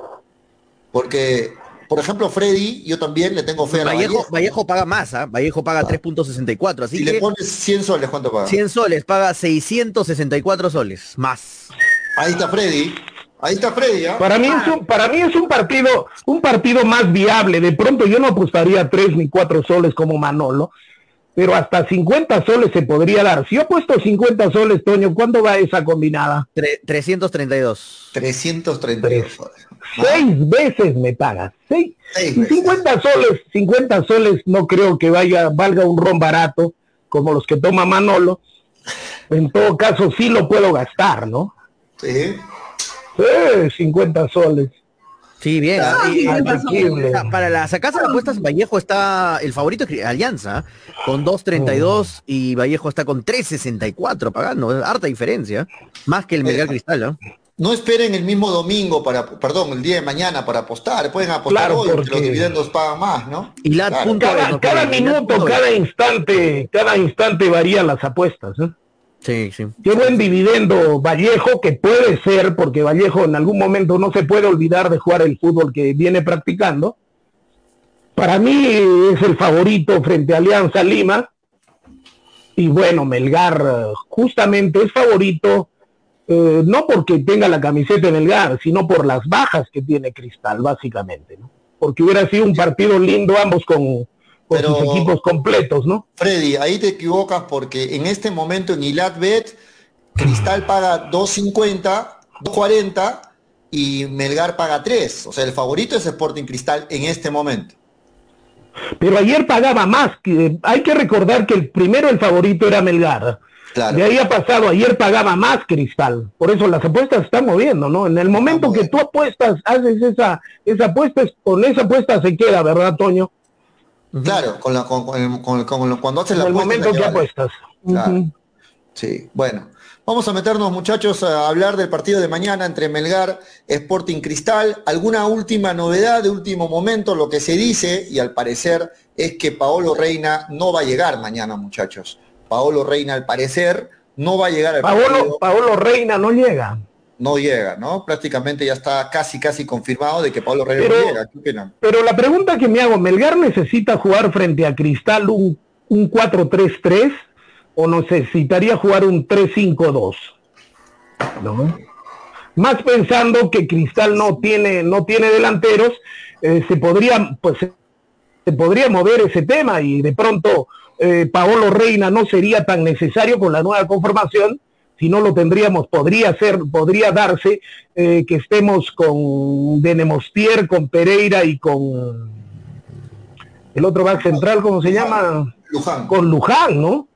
Porque, por ejemplo, Freddy, yo también le tengo fe a la Vallejo, Vallejo. Vallejo paga más, ¿ah? Vallejo paga 3.64, así Si le que pones 100 soles, ¿cuánto paga? 100 soles paga 664 soles, más. Ahí está Freddy. Ahí está Freddy, ¿ah? Para mí es un, para mí es un partido, un partido más viable. De pronto yo no apostaría tres ni cuatro soles como Manolo, pero hasta 50 soles se podría dar. Si yo he puesto 50 soles, Toño, ¿cuándo va esa combinada? Tre- 332. 332 soles. Seis veces me pagas. Seis. Seis Y veces. 50 soles, 50 soles no creo que vaya, valga un ron barato, como los que toma Manolo. En todo caso sí lo puedo gastar, ¿no? Sí. Eh, 50 soles. Sí, bien. Ah, para las casas de apuestas, Vallejo está, el favorito es Alianza, con 2.32 y Vallejo está con 3.64 pagando, harta diferencia, más que el Melgar Cristal, ¿no? No esperen el mismo domingo para, perdón, el día de mañana para apostar. Pueden apostar Claro, hoy porque los dividendos pagan más, ¿no? Y la Claro. Cada, no, cada minuto, cada instante, cada instante varían las apuestas. ¿eh? Sí, sí. Qué buen dividendo Vallejo, que puede ser, porque Vallejo en algún momento no se puede olvidar de jugar el fútbol que viene practicando. Para mí es el favorito frente a Alianza Lima. Y bueno, Melgar justamente es favorito, eh, no porque tenga la camiseta Melgar, sino por las bajas que tiene Cristal, básicamente. ¿no? Porque hubiera sido un partido lindo ambos con, con Pero- sus equipos completos, ¿no? Freddy, ahí te equivocas porque en este momento en Ilatbet, Cristal paga 2.50, 2.40 y Melgar paga 3. O sea, el favorito es Sporting Cristal en este momento. Pero ayer pagaba más. hay que recordar que el primero el favorito era Melgar. Claro. De ahí ha pasado, ayer pagaba más Cristal. Por eso las apuestas se están moviendo, ¿no? En el momento que tú apuestas, haces esa, esa apuesta, es- con esa apuesta se queda, ¿verdad, Toño? Claro, con la- con- con- con- con- cuando haces En la el apuesta. momento que vale. apuestas. Claro. Sí, bueno. Vamos a meternos, muchachos, a hablar del partido de mañana entre Melgar, Sporting Cristal. ¿Alguna última novedad de último momento? Lo que se dice, y al parecer, es que Paolo Reina no va a llegar mañana, muchachos. Paolo Reina, al parecer, no va a llegar al Paolo, partido. Paolo Reina no llega. No llega, ¿no? Prácticamente ya está casi, casi confirmado de que Paolo Reina Pero- no llega. ¿Qué opinan? Pero la pregunta que me hago, ¿Melgar necesita jugar frente a Cristal un, un 4-3-3 o necesitaría jugar un 3-5-2? ¿No? Más pensando que Cristal no tiene, no tiene delanteros, eh, se podría, pues, se podría mover ese tema y de pronto eh, Paolo Reina no sería tan necesario con la nueva conformación, si no lo tendríamos, podría ser, podría darse eh, que estemos con Denemostier, con Pereira y con el otro back central, ¿cómo se llama? Luján. Con Luján, ¿no?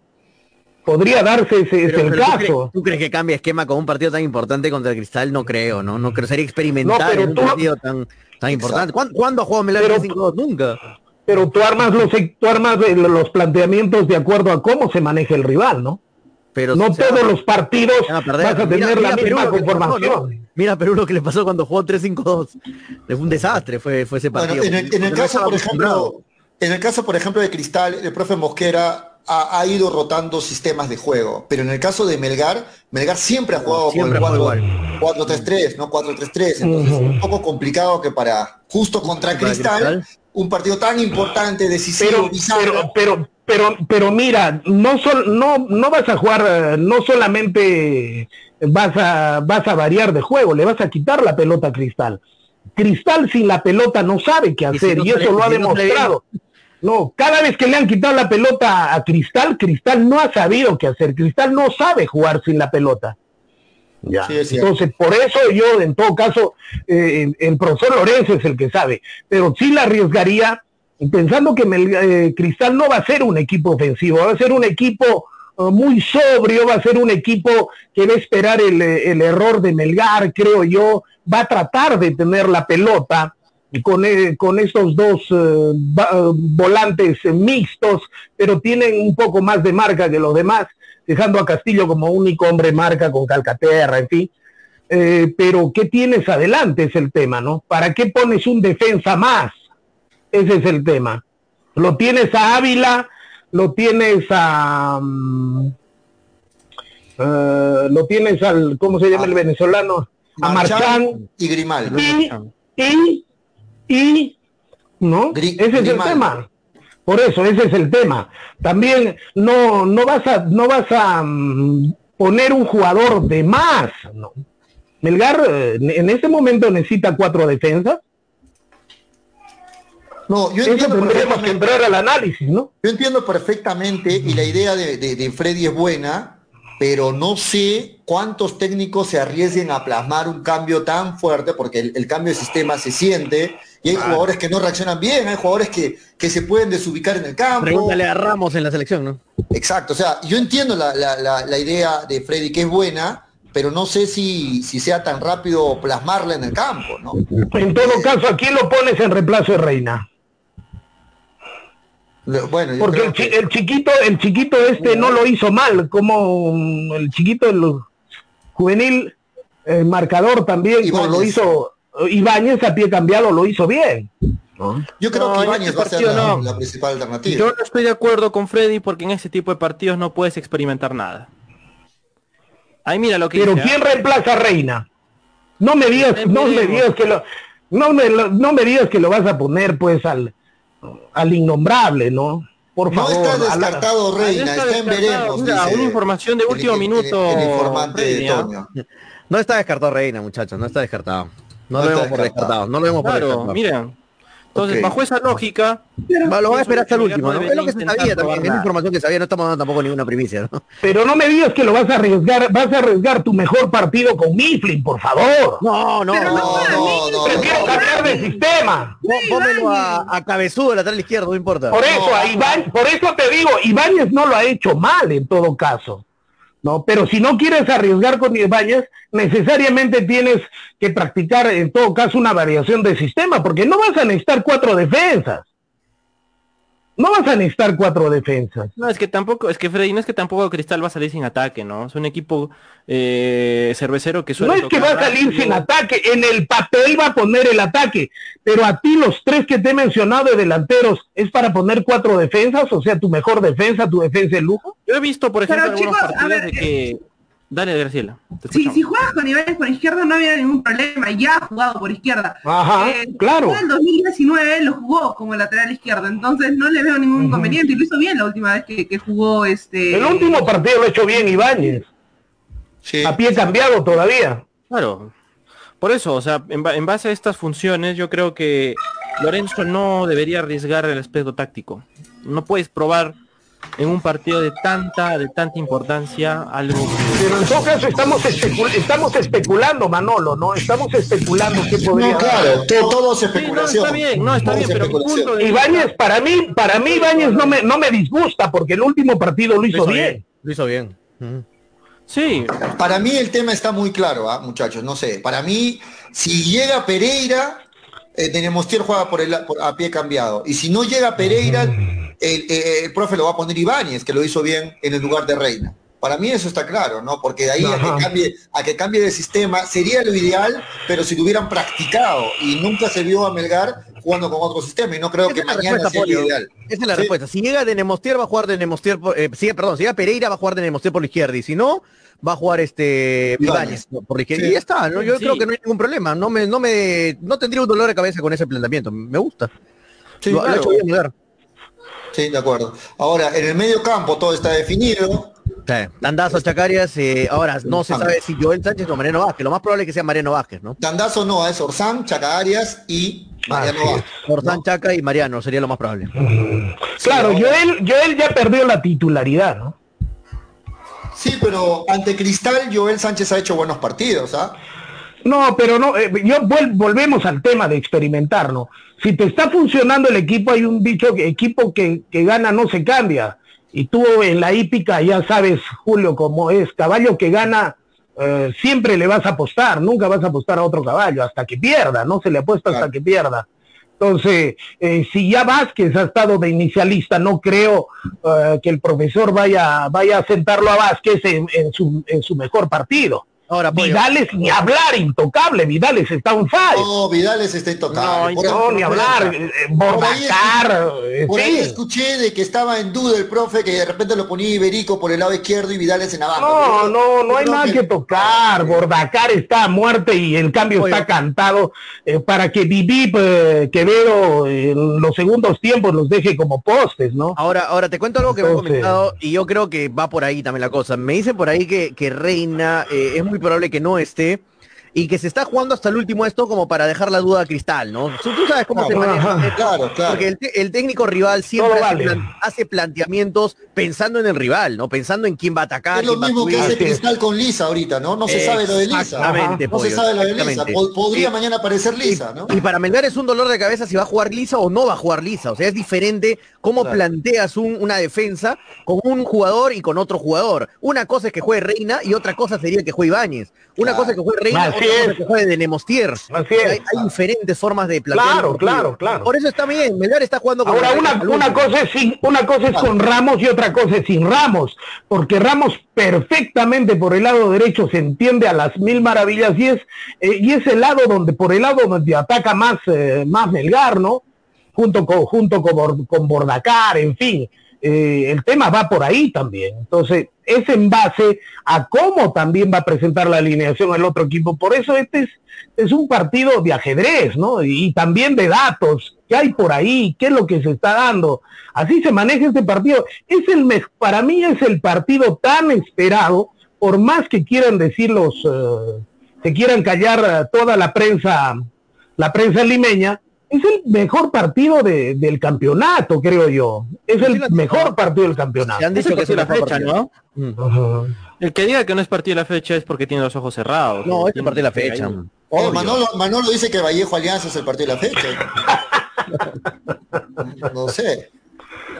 Podría darse ese, ese Pero- el pero ¿tú, caso. crees, tú crees que cambia esquema con un partido tan importante contra el Cristal? No creo, ¿no? No creo. Sería experimental No, pero en un tú- partido tan, tan importante. ¿Cuándo, ¿Cuándo ha jugado Melgar Pero- 3-5-2? Nunca. Pero tú armas los tú armas eh, los planteamientos de acuerdo a cómo se maneja el rival, ¿no? Pero No todos van- los partidos a perder. vas a Mira- tener mira la Perú misma lo que le pasó, conformación. ¿no? Mira a Perú lo que le pasó cuando jugó 3-5-2. Fue un desastre, fue, fue ese Bueno, partido. en el, en el caso, por ejemplo, en el caso, por ejemplo, de Cristal, el profe Mosquera ha, ha ido rotando sistemas de juego, pero en el caso de Melgar, Melgar siempre ha jugado siempre con el jugado 4 4-3-3, no 4-3-3, entonces Ujú. es un poco complicado que para justo contra Para Cristal, Cristal. Un partido tan importante, decisivo, pero, pero, pero, pero, pero mira, no, sol, no, no vas a jugar, no solamente vas a, vas a variar de juego, le vas a quitar la pelota a Cristal. Cristal sin la pelota no sabe qué Y si hacer no y eso lo ha si no demostrado. No, cada vez que le han quitado la pelota a Cristal, Cristal no ha sabido qué hacer. Cristal no sabe jugar sin la pelota. Ya. Sí. Entonces, por eso yo, en todo caso, eh, el, profesor Lorenzo es el que sabe, pero sí la arriesgaría pensando que Mel- eh, Cristal no va a ser un equipo ofensivo, va a ser un equipo eh, muy sobrio, va a ser un equipo que va a esperar el, el error de Melgar, creo yo, va a tratar de tener la pelota con, eh, con estos dos volantes mixtos, pero tienen un poco más de marca que los demás, dejando a Castillo como único hombre marca con Calcaterra, en fin. Eh, pero ¿qué tienes adelante es el tema, ¿no? ¿Para qué pones un defensa más? Ese es el tema. Lo tienes a Ávila, lo tienes a... mm, eh, lo tienes al, ¿cómo se llama el venezolano? A Marchán Marchán. y Grimal. Y, y, y, ¿no? Gri- ese es el tema. Por eso, ese es el tema. También no, no vas a, no vas a mm, poner un jugador de más, ¿no? Melgar eh, en este momento necesita cuatro defensas. No, yo Eso entiendo, tendríamos que perfectamente, entrar al análisis, ¿no? yo entiendo perfectamente y la idea de, de- de Freddy es buena, pero no sé cuántos técnicos se arriesguen a plasmar un cambio tan fuerte, porque el, el cambio de sistema se siente y hay jugadores que no reaccionan bien, hay jugadores que, que se pueden desubicar en el campo. Pregúntale a Ramos en la selección, ¿no? Exacto, o sea, yo entiendo la, la- la- la idea de Freddy que es buena, pero no sé si, si sea tan rápido plasmarla en el campo, ¿no? En todo caso, aquí lo pones en reemplazo de Reina. Bueno, yo Porque creo el, chi- que- el chiquito, el chiquito este no lo hizo mal, como el chiquito el juvenil, el marcador también lo hizo Ibáñez a pie cambiado lo hizo bien. yo creo No, que Ibáñez este va a ser la, no. la principal alternativa. Yo no estoy de acuerdo con Freddy porque en ese tipo de partidos no puedes experimentar nada. Ahí mira lo que Pero dice, ¿quién ¿ah? reemplaza a Reina? No me digas, Ahí no me digas que lo, no me, no me digas que lo vas a poner pues al, al innombrable, ¿no? Por No favor. está a la- descartado Ahí Reina, está está en veremos. Mira, dice una información de el- último el- minuto, El, informante de ¿ah? Toño. No está descartado Reina, muchachos, no está descartado. No, No lo está vemos por descartado. no lo vemos por Claro, descartado. miren. Entonces, bajo esa lógica, Va, lo van a esperar hasta el último, no. Es lo que se sabía también, es información que sabía, no estamos dando tampoco ninguna primicia, ¿no? Pero no me digas que lo vas a arriesgar, vas a arriesgar tu mejor partido con Mifflin, por favor. No, no, Pero no. No. Prefiero cambiar de sistema. Pó- Pónmelo a, a cabezudo, lateral izquierdo, no importa. Por eso, a Iván, por eso te digo, Ibáñez no lo ha hecho mal en todo caso. ¿No? Pero si no quieres arriesgar con Ibáñez, necesariamente tienes que practicar en todo caso una variación de sistema, porque no vas a necesitar cuatro defensas. No vas a necesitar cuatro defensas. no es que tampoco, es que Freddy, no es que tampoco Cristal va a salir sin ataque, ¿no? Es un equipo eh, cervecero que suele No es que va a salir rápido. sin ataque, en el papel va a poner el ataque, pero a ti los tres que te he mencionado de delanteros es para poner cuatro defensas, o sea, tu mejor defensa, tu defensa de lujo. Yo he visto, por ejemplo, Pero, algunos chicos, a partidos ver, de que... Dale, Graciela. Si, si juegas con Ibáñez por izquierda no había ningún problema, ya ha jugado por izquierda. Ajá, Eh, claro. En el 2019 lo jugó como lateral izquierdo, entonces no le veo ningún inconveniente y lo hizo bien la última vez que, que jugó este... El último partido lo ha hecho bien Ibáñez, Sí. a pie cambiado todavía. Claro. Por eso, o sea, en, ba- en base a estas funciones, yo creo que Lorenzo no debería arriesgar el aspecto táctico. No puedes probar en un partido de tanta, de tanta importancia algo que... Pero en todo caso estamos, estamos especulando, Manolo, ¿no? Estamos especulando qué podría No, claro, todo, todo es Sí, no, está bien, no, está Todo bien, pero mi especulación. punto de Ibáñez, para mí, para mí Ibáñez no me, no me disgusta, porque el último partido lo hizo bien. Lo hizo bien. Sí, Para mí el tema está muy claro, ¿ah, muchachos, no sé. Para mí, si llega Pereira, eh, Denemostier juega por el, por- a pie cambiado. Y si no llega Pereira, el, el profe lo va a poner Ibáñez, que lo hizo bien en el lugar de Reina. Para mí eso está claro, ¿no? Porque de ahí a que, cambie, a que cambie de sistema sería lo ideal, pero si lo hubieran practicado y nunca se vio a Melgar jugando con otro sistema y no creo Esa que mañana sea Pollo. ideal. Esa es la Sí. respuesta. Si llega de Nemostier va a jugar de Nemostier, por, eh, si, perdón, si llega Pereira va a jugar de Nemostier por la izquierda y si no va a jugar este Ibáñez. ¿no? por izquierda. Sí. Y ya está, ¿no? Yo Sí. creo que no hay ningún problema. No me, no me, no tendría un dolor de cabeza con ese planteamiento. Me gusta. Sí, lo, lo ha claro. hecho bien Melgar. Sí, de acuerdo. Ahora, en el medio campo todo está definido. Sí. Tandazo, Chacarias. eh, ahora no se Ah. sabe si Joel Sánchez o Mariano Vázquez. Lo más probable es que sea Mariano Vázquez, ¿no? Tandazo no, es Orsán, Chaca Arias y Mariano Así es. Vázquez. Orsán, Chaca y Mariano sería lo más probable. Claro, ahora- Joel, Joel ya perdió la titularidad, ¿no? Sí, pero ante Cristal Joel Sánchez ha hecho buenos partidos, ¿ah? No, pero no, eh, yo volvemos al tema de experimentar, ¿no? Si te está funcionando el equipo, hay un dicho que equipo que, que gana no se cambia. Y tú en la hípica ya sabes, Julio, cómo es, caballo que gana, eh, siempre le vas a apostar, nunca vas a apostar a otro caballo, hasta que pierda, no se le apuesta hasta que pierda. Entonces, eh, si ya Vázquez ha estado de inicialista, no creo eh, que el profesor vaya, vaya a sentarlo a Vázquez en, su mejor partido. Ahora, Vidales ni hablar, intocable, Vidales está un fire. No, Vidales está intocable. No, ni hablar, eh, eh, Bordacar, eh, Por ahí sí. escuché de que estaba en duda el profe, que de repente lo ponía Iberico por el lado izquierdo y Vidales en abajo. No, no, no hay creo nada que tocar. Bordacar está a muerte y el cambio Oye. está cantado eh, para que Vivi eh, Quevedo en los segundos tiempos los deje como postes, ¿no? Ahora, ahora te cuento algo que me Entonces- comentado y yo creo que va por ahí también la cosa. Me dicen por ahí que, que Reina eh, es muy probable que no esté y que se está jugando hasta el último esto como para dejar la duda a Cristal, ¿no? Tú, tú sabes cómo se Claro, maneja ajá. esto, Claro, claro. Porque el, técnico rival siempre hace, vale. plan- hace planteamientos pensando en el rival, ¿no? Pensando en quién va a atacar, Es lo mismo que hace. Cristal con Lisa ahorita, ¿no? No se sabe lo de Lisa. Exactamente, No se sabe lo de Lisa. Podría Y- mañana aparecer Lisa, ¿no? Y para Melgar es un dolor de cabeza si va a jugar lisa o no va a jugar lisa. O sea, es diferente cómo Claro. planteas un- una defensa con un jugador y con otro jugador. Una cosa es que juegue Reina y otra cosa sería que juegue Ibáñez. Una Claro. cosa es que juegue Reina, Así otra cosa es. que juegue de Nemostier. Hay, diferentes formas de plantear. Claro, claro, claro. Por eso está bien. Melgar está jugando con Ahora el una, al una último. cosa es sin, una cosa es con Ramos y otra cosa es sin Ramos, porque Ramos perfectamente por el lado derecho se entiende a las mil maravillas y es eh, y es el lado donde por el lado donde ataca más eh, más Melgar, ¿no? Junto con junto con, con Bordacar, en fin. eh, el tema va por ahí también. Entonces, es en base a cómo también va a presentar la alineación el otro equipo. Por eso este es, es un partido de ajedrez, ¿no? Y, también de datos. ¿Qué hay por ahí? ¿Qué es lo que se está dando? Así se maneja este partido. Es el para mí es el partido tan esperado, por más que quieran decir los, eh, se quieran callar toda la prensa, la prensa limeña, es el mejor partido del campeonato, creo yo. Es el mejor partido del campeonato. han dicho que es la fecha, ¿no? El que diga que no es partido de la fecha es porque tiene los ojos cerrados. No, es el partido de la fecha. Manolo, dice que Vallejo Alianza es el partido de la fecha. no sé.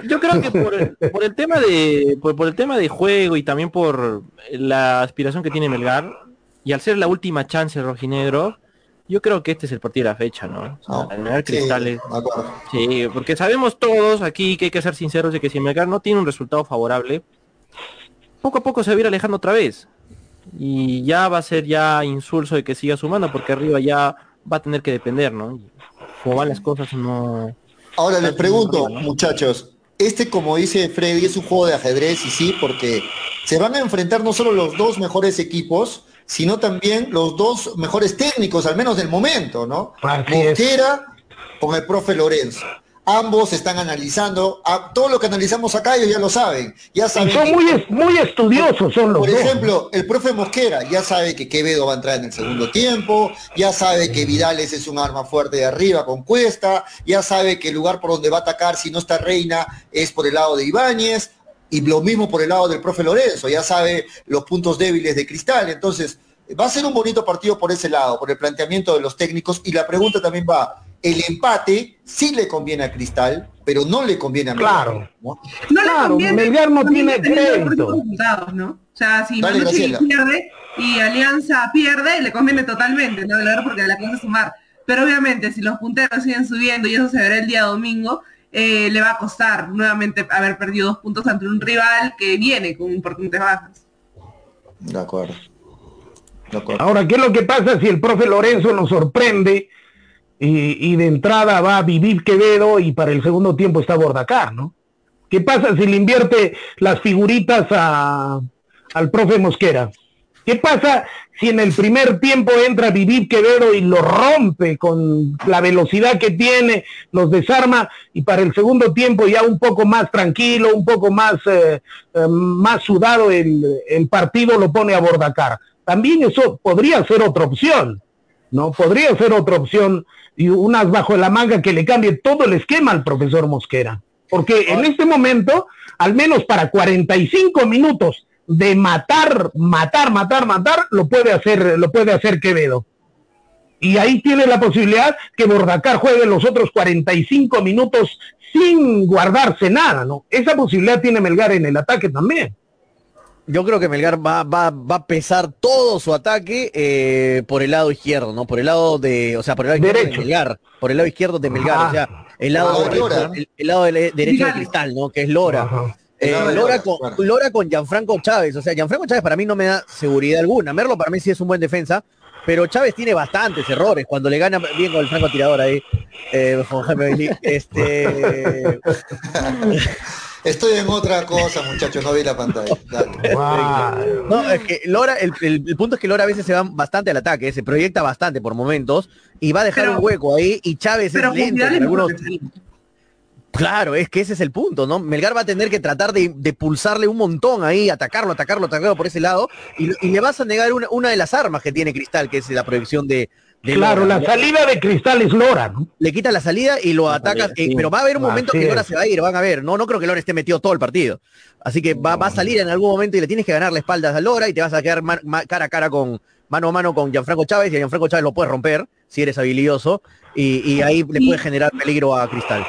Yo creo que por el, tema de por, el tema de juego y también por la aspiración que tiene Melgar y al ser la última chance rojinegro, yo creo que este es el partido de la fecha, ¿no? O sea, cristales. Sí, porque sabemos todos aquí que hay que ser sinceros de que si Melgar no tiene un resultado favorable, poco a poco se va a ir alejando otra vez. Y ya va a ser ya insulso de que siga sumando, porque arriba ya va a tener que depender, ¿no? como van las cosas no. Ahora les pregunto, muchachos, este como dice Freddy es un juego de ajedrez y sí, porque se van a enfrentar no solo los dos mejores equipos, sino también los dos mejores técnicos, al menos del momento, ¿no? Mosquera con el profe Lorenzo. Ambos están analizando, todo lo que analizamos acá ellos ya lo saben. Ya saben son muy, muy estudiosos, son los Por ejemplo, el profe Mosquera ya sabe que Quevedo va a entrar en el segundo tiempo, ya sabe que Vidales es un arma fuerte de arriba con Cuesta, ya sabe que el lugar por donde va a atacar si no está Reina es por el lado de Ibáñez, y lo mismo por el lado del profe Lorenzo, ya sabe los puntos débiles de Cristal. Entonces, va a ser un bonito partido por ese lado, por el planteamiento de los técnicos. Y la pregunta también va, el empate sí le conviene a Cristal, pero no le conviene a Melgar. Claro. ¿no? no le conviene, Melgar no tiene crédito. ¿no? O sea, si Manucci pierde y Alianza pierde, le conviene totalmente, ¿no? Porque la cosa sumar. Pero obviamente, si los punteros siguen subiendo y eso se verá el día domingo, eh, le va a costar nuevamente haber perdido dos puntos ante un rival que viene con importantes bajas. De acuerdo. Ahora, ¿qué es lo que pasa si el profe Lorenzo nos sorprende y, de entrada va a vivir Quevedo y para el segundo tiempo está Bordacar, ¿no? ¿Qué pasa si le invierte las figuritas a, al profe Mosquera? ¿Qué pasa si en el primer tiempo entra Vivir Quevedo y lo rompe con la velocidad que tiene, los desarma y para el segundo tiempo ya un poco más tranquilo, un poco más, eh, eh, más sudado el, el, partido lo pone a Bordacar? También eso podría ser otra opción, ¿no? Podría ser otra opción y unas bajo la manga que le cambie todo el esquema al profesor Mosquera. Porque en este momento, al menos para 45 minutos de matar, matar, matar, matar, lo puede hacer, lo puede hacer Quevedo. Y ahí tiene la posibilidad que Bordacar juegue los otros 45 minutos sin guardarse nada, ¿no? Esa posibilidad tiene Melgar en el ataque también. Yo creo que Melgar va, va, va a pesar todo su ataque eh, por el lado izquierdo, ¿no? Por el lado de, o sea, por el lado izquierdo de Melgar, por el lado izquierdo de Melgar, o sea, el lado, el, lado derecho de Cristal, ¿no? Que es Lora. Eh, Lora, con, Lora con Gianfranco Chávez. O sea, Gianfranco Chávez para mí no me da seguridad alguna. Merlo para mí sí es un buen defensa, pero Chávez tiene bastantes errores cuando le gana bien con el franco tirador ahí. Eh, este. Estoy en otra cosa, muchachos, no vi la pantalla. No, es que Lora, el, punto es que Lora a veces se va bastante al ataque, se proyecta bastante por momentos y va a dejar un hueco ahí y Chávez es lento. Algunos... Claro, es que ese es el punto, ¿no? Melgar va a tener que tratar de, pulsarle un montón ahí, atacarlo, atacarlo, atacarlo por ese lado, y, le vas a negar una, de las armas que tiene Cristal, que es la proyección de... claro, la salida de Cristal es Lora, ¿no? Le quita la salida y lo ataca, eh, pero va a haber un momento que Lora se va a ir, van a ver, no, no creo que Lora esté metido todo el partido. Así que va, a salir en algún momento y le tienes que ganar la espalda a Lora y te vas a quedar cara a cara con mano a mano con Gianfranco Chávez y a Gianfranco Chávez lo puedes romper si eres habilidoso y, y ahí le puedes generar peligro a Cristal.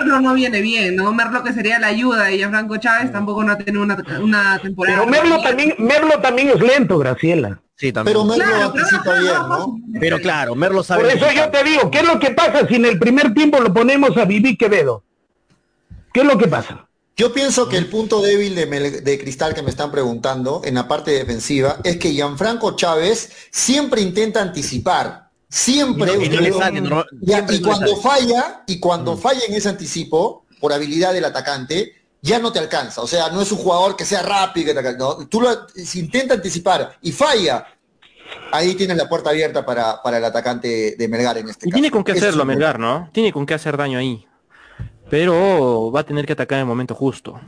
Merlo no viene bien, ¿no? Merlo que sería la ayuda y Franco Chávez tampoco no ha tenido una, temporada. Pero Merlo también, Merlo también es lento, Graciela. Sí, también. Pero Merlo anticipa bien, ¿no? Pero claro, Merlo sabe. Por eso yo te digo, ¿qué es lo que pasa si en el primer tiempo lo ponemos a Vivi Quevedo? ¿Qué es lo que pasa? Yo pienso que el punto débil de, de, Cristal que me están preguntando en la parte defensiva es que Gianfranco Chávez siempre intenta anticipar. Siempre. Y, cuando falla, y cuando mm. falla en ese anticipo, por habilidad del atacante, ya no te alcanza. O sea, no es un jugador que sea rápido, que no. tú lo, si intenta anticipar y falla, ahí tienes la puerta abierta para, para el atacante de Melgar en este Y caso. tiene con qué hacerlo Melgar, ¿no? Tiene con qué hacer daño ahí. Pero va a tener que atacar en el momento justo.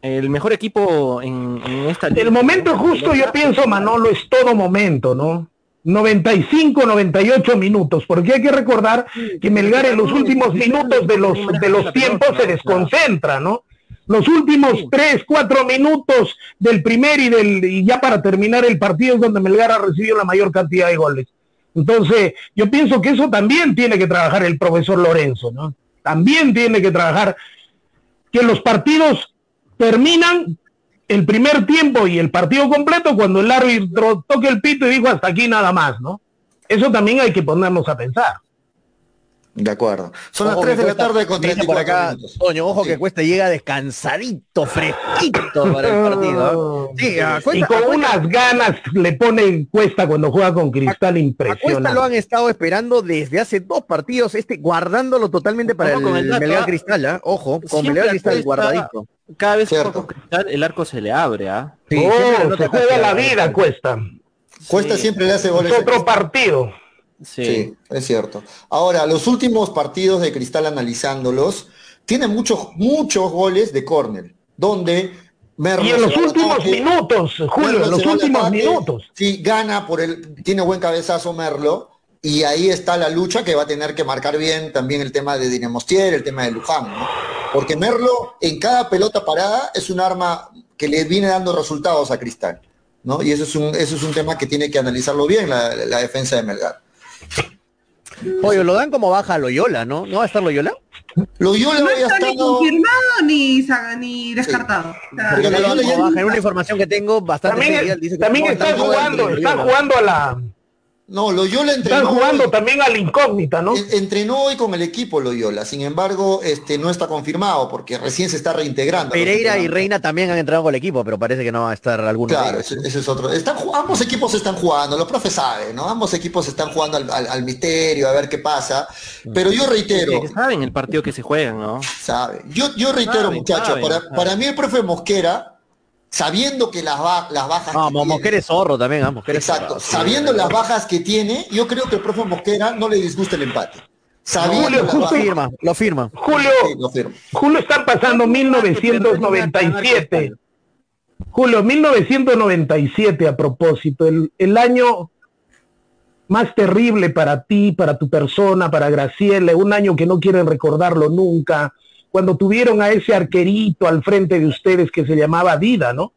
El mejor equipo en, en esta El momento justo, yo pienso, Manolo, es todo momento, ¿no? 95, 98 minutos, porque hay que recordar que Melgar en los últimos minutos de los, de los tiempos se desconcentra, ¿no? Los últimos 3, 4 minutos del primer y del y ya para terminar el partido es donde Melgar ha recibido la mayor cantidad de goles. Entonces, yo pienso que eso también tiene que trabajar el profesor Lorenzo, ¿no? También tiene que trabajar que los partidos terminan el primer tiempo y el partido completo cuando el árbitro toque el pito y dijo hasta aquí nada más, ¿no? Eso también hay que ponernos a pensar. De acuerdo. Son las Ojo 3 que de la tarde con dice por 34 acá, minutos. Toño, ojo Sí. que Cuesta llega descansadito, fresquito para el partido. ¿eh? Sí, a y con a Cuesta- unas ganas le pone cuesta cuando juega con Cristal a Cuesta lo impresionante. han estado esperando desde hace dos partidos, este guardándolo totalmente para Ojo el, el Melgar. Cristal, ¿ah? ojo, con Melgar Cristal Cuesta- guardadito. Cada vez que Cierto. juega con Cristal, el arco se le abre, ¿ah? Sí, Oh, se juega la vida, Cuesta. Cuesta Sí. siempre le hace goles. Es otro Cristal. partido. Sí. Sí, es cierto. Ahora, los últimos partidos de Cristal analizándolos, tiene muchos, muchos goles de córner, donde Merlo Y en los últimos ataque, minutos, Julio, Merlo en los últimos ataque, minutos. Sí, gana por el, tiene buen cabezazo Merlo, y ahí está la lucha que va a tener que marcar bien también el tema de Dinamostier, el tema de Luján, ¿no? Porque Merlo en cada pelota parada es un arma que le viene dando resultados a Cristal, ¿no? Y eso es un, eso es un tema que tiene que analizarlo bien la, la defensa de Melgar. Oye, lo dan como baja a Loyola, ¿no? ¿No va a estar Loyola? Loyola No está ni estado... confirmado ni, ni descartado. Loyola baja. En una información que tengo bastante También, serial, dice que también están jugando, están jugando a la, No, Loyola entrenó, están jugando hoy, también a la incógnita, ¿no? en- entrenó hoy con el equipo Loyola, sin embargo, este no está confirmado porque recién se está reintegrando. Pereira y. Reina también han entrado con el equipo, pero parece que no va a estar alguno de Claro, ellos. ese, ese es otro. Están, ambos equipos están jugando, los profes saben, ¿no? Ambos equipos están jugando al, al- al misterio, a ver qué pasa. Pero yo reitero, Que saben el partido que se juegan, ¿no? sabe, yo, yo reitero, Saben, muchachos, saben, para, saben. para mí el profe Mosquera, sabiendo que las, ba- las bajas No, que Mo- tiene- Mosquera es zorro también, ¿ah? Mosquera Exacto, zorro, sí. sabiendo las bajas que tiene, yo creo que el profe Mosquera no le disgusta el empate. Sabiendo Julio, justo- bajas- firma, lo firma. Julio, Sí, lo firmo. Julio están pasando 1997. Julio, 1997 a propósito, el, el año más terrible para ti, para tu persona, para Graciela, un año que no quieren recordarlo nunca, cuando tuvieron a ese arquerito al frente de ustedes que se llamaba Vida, ¿no?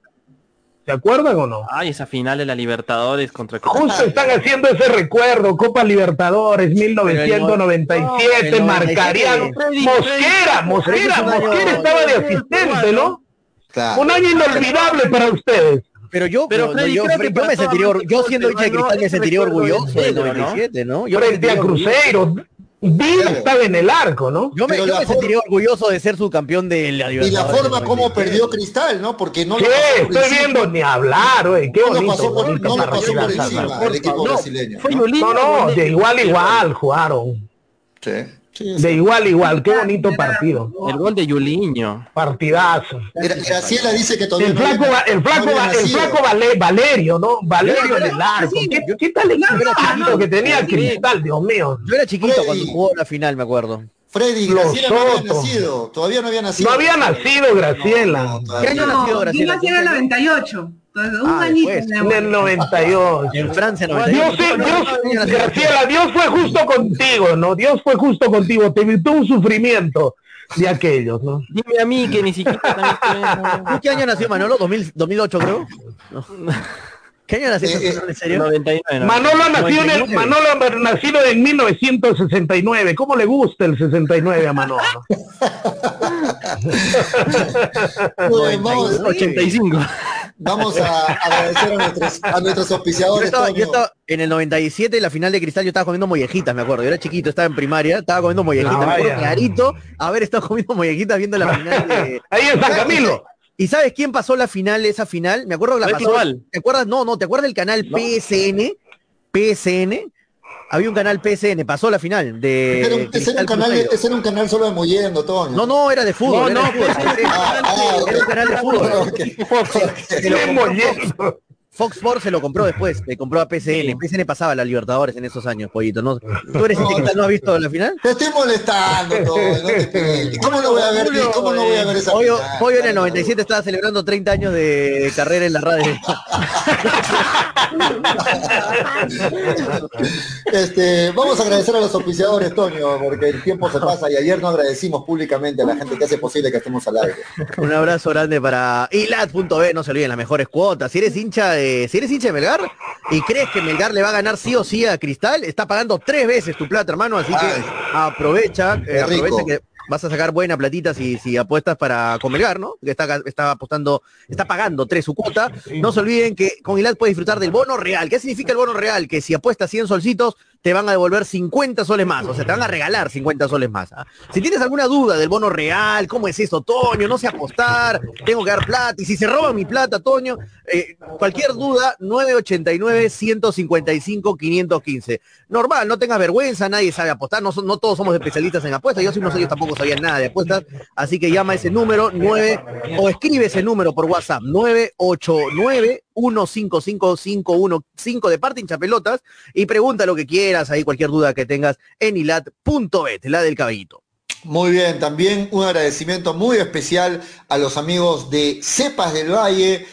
¿Se acuerdan o no? Ay, esa final de la Libertadores contra Justo están haciendo ese recuerdo, Copa Libertadores 1997, Pero el marcarían 97, Mosquera, Mosquera, Mosquera estaba de asistente, ¿no? Claro. Un año inolvidable para ustedes. Pero yo, Pero, pero, Freddy, yo, creo que yo me sentiría, yo siendo hincha de cristal me ¿no? sentiría orgulloso del negro, ¿no? 97, ¿no? Yo Frente a. Cruzeiro, Vida estaba en el arco, ¿no? Yo me, yo me sentiría orgulloso de ser su campeón de la Y la forma como 97. perdió Cristal, ¿no? Porque no Sí, lo pasó estoy viendo ni hablar, güey, qué No lo bonito. pasó por, bonito no lo para pasó por encima el equipo No, brasileño. fue ¿no? No, de igual a igual jugaron. Sí, sí, De igual a igual, qué bonito partido. El gol de Yuliño. Partidazo. Gra- Graciela dice que todavía El no flaco, había- el flaco, no el flaco Vale- Valerio, ¿no? Valerio en el arco. sí, ¿Qué, yo- qué tal el que tenía. Cristal, Dios mío? Yo era chiquito Freddy. cuando jugó la final, me acuerdo. Freddy, Los Graciela no había Soto. nacido, todavía no había nacido. No había nacido Graciela. No, ¿Qué todavía año no. nació No, yo Graciela? nací en el 98. Un Ah, añito. después. En el 98. En Francia, Dios, 98. sí, Dios, Graciela, Dios fue justo contigo, ¿no? Dios fue justo contigo, te evitó un sufrimiento de aquellos, ¿no? Dime a mí que ni siquiera también estuve ¿Tú ¿Qué año nació Manolo? ¿2000, 2008 creo? No. ¿Qué año nació? Eh, eh, ¿En serio? 99. ¿no? Manolo ha nacido en el, 99. Manolo ha nacido en 1969. ¿Cómo le gusta el 69 a Manolo? Bueno, vamos, 85. vamos a agradecer a nuestros, a nuestros Yo auspiciadores. estaba, yo Toño. estaba en el 97, la final de cristal, yo estaba comiendo mollejitas, me acuerdo. Yo era chiquito, estaba en primaria, estaba comiendo mollejitas. Ah, me acuerdo clarito haber estado comiendo mollejitas viendo la final de... Ahí en San Camilo. ¿Y sabes quién pasó la final, esa final? Me acuerdo que la pasó. ¿Te acuerdas? No, no, ¿te acuerdas del canal PSN? PSN. Había un canal PSN, pasó la final de. Ese era, un, ese era un canal, ese era un canal solo de Mollendo, Toño. No, no, era de fútbol. No, era no, de fútbol, pues. Ah, ah, ok. Era un canal de fútbol. Ok. Se lo Qué compró mollendo. Fox Sports se lo compró después, le compró a PSN. PSN pasaba a la Libertadores en esos años, pollito. ¿no? ¿Tú eres este que tal- no has visto la final? Te estoy molestando, Toño, no te. ¿Cómo no voy a ver, cómo no voy a ver esa Pollo, final? Pollo en el 97 estaba celebrando 30 años de carrera en la radio. Este, vamos a agradecer a los oficiadores, Toño, porque el tiempo se pasa y ayer no agradecimos públicamente a la gente que hace posible que estemos al aire. Un abrazo grande para ilat.b, no se olviden las mejores cuotas. Si eres hincha de, si eres hincha de Melgar y crees que Melgar le va a ganar sí o sí a Cristal, está pagando tres veces tu plata, hermano, así que aprovecha, eh, aprovecha que vas a sacar buena platita si, si apuestas para con Melgar, ¿no? Que está, está apostando, está pagando tres su cuota. No se olviden que con Ilat puedes disfrutar del bono real. ¿Qué significa el bono real? Que si apuestas 100 solcitos, te van a devolver 50 soles más, o sea, te van a regalar 50 soles más. ¿ah? Si tienes alguna duda del bono real, ¿cómo es eso, Toño? No sé apostar, tengo que dar plata, y si se roban mi plata, Toño, eh, cualquier duda, 989-155-515. Normal, no tengas vergüenza, nadie sabe apostar, no, todos somos especialistas en apuestas, yo soy uno de ellos tampoco sabía nada de apuestas, así que llama ese número 9 o escribe ese número por WhatsApp, 989 155 de parte hincha pelotas y pregunta lo que quieras, ahí cualquier duda que tengas en ilat.bet, la del caballito. Muy bien, también un agradecimiento muy especial a los amigos de Cepas del Valle,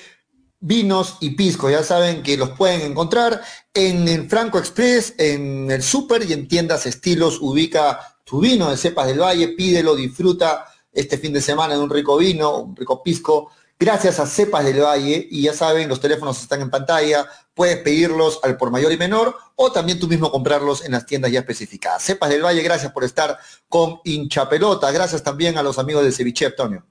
Vinos y Pisco. Ya saben que los pueden encontrar en el Franco Express, en el Super y en tiendas estilos. Ubica tu vino de Cepas del Valle, pídelo, disfruta este fin de semana de un rico vino, un rico pisco. Gracias a Cepas del Valle, y ya saben, los teléfonos están en pantalla, puedes pedirlos al por mayor y menor, o también tú mismo comprarlos en las tiendas ya especificadas. Cepas del Valle, gracias por estar con hinchapelota. Gracias también a los amigos de Ceviche, Antonio.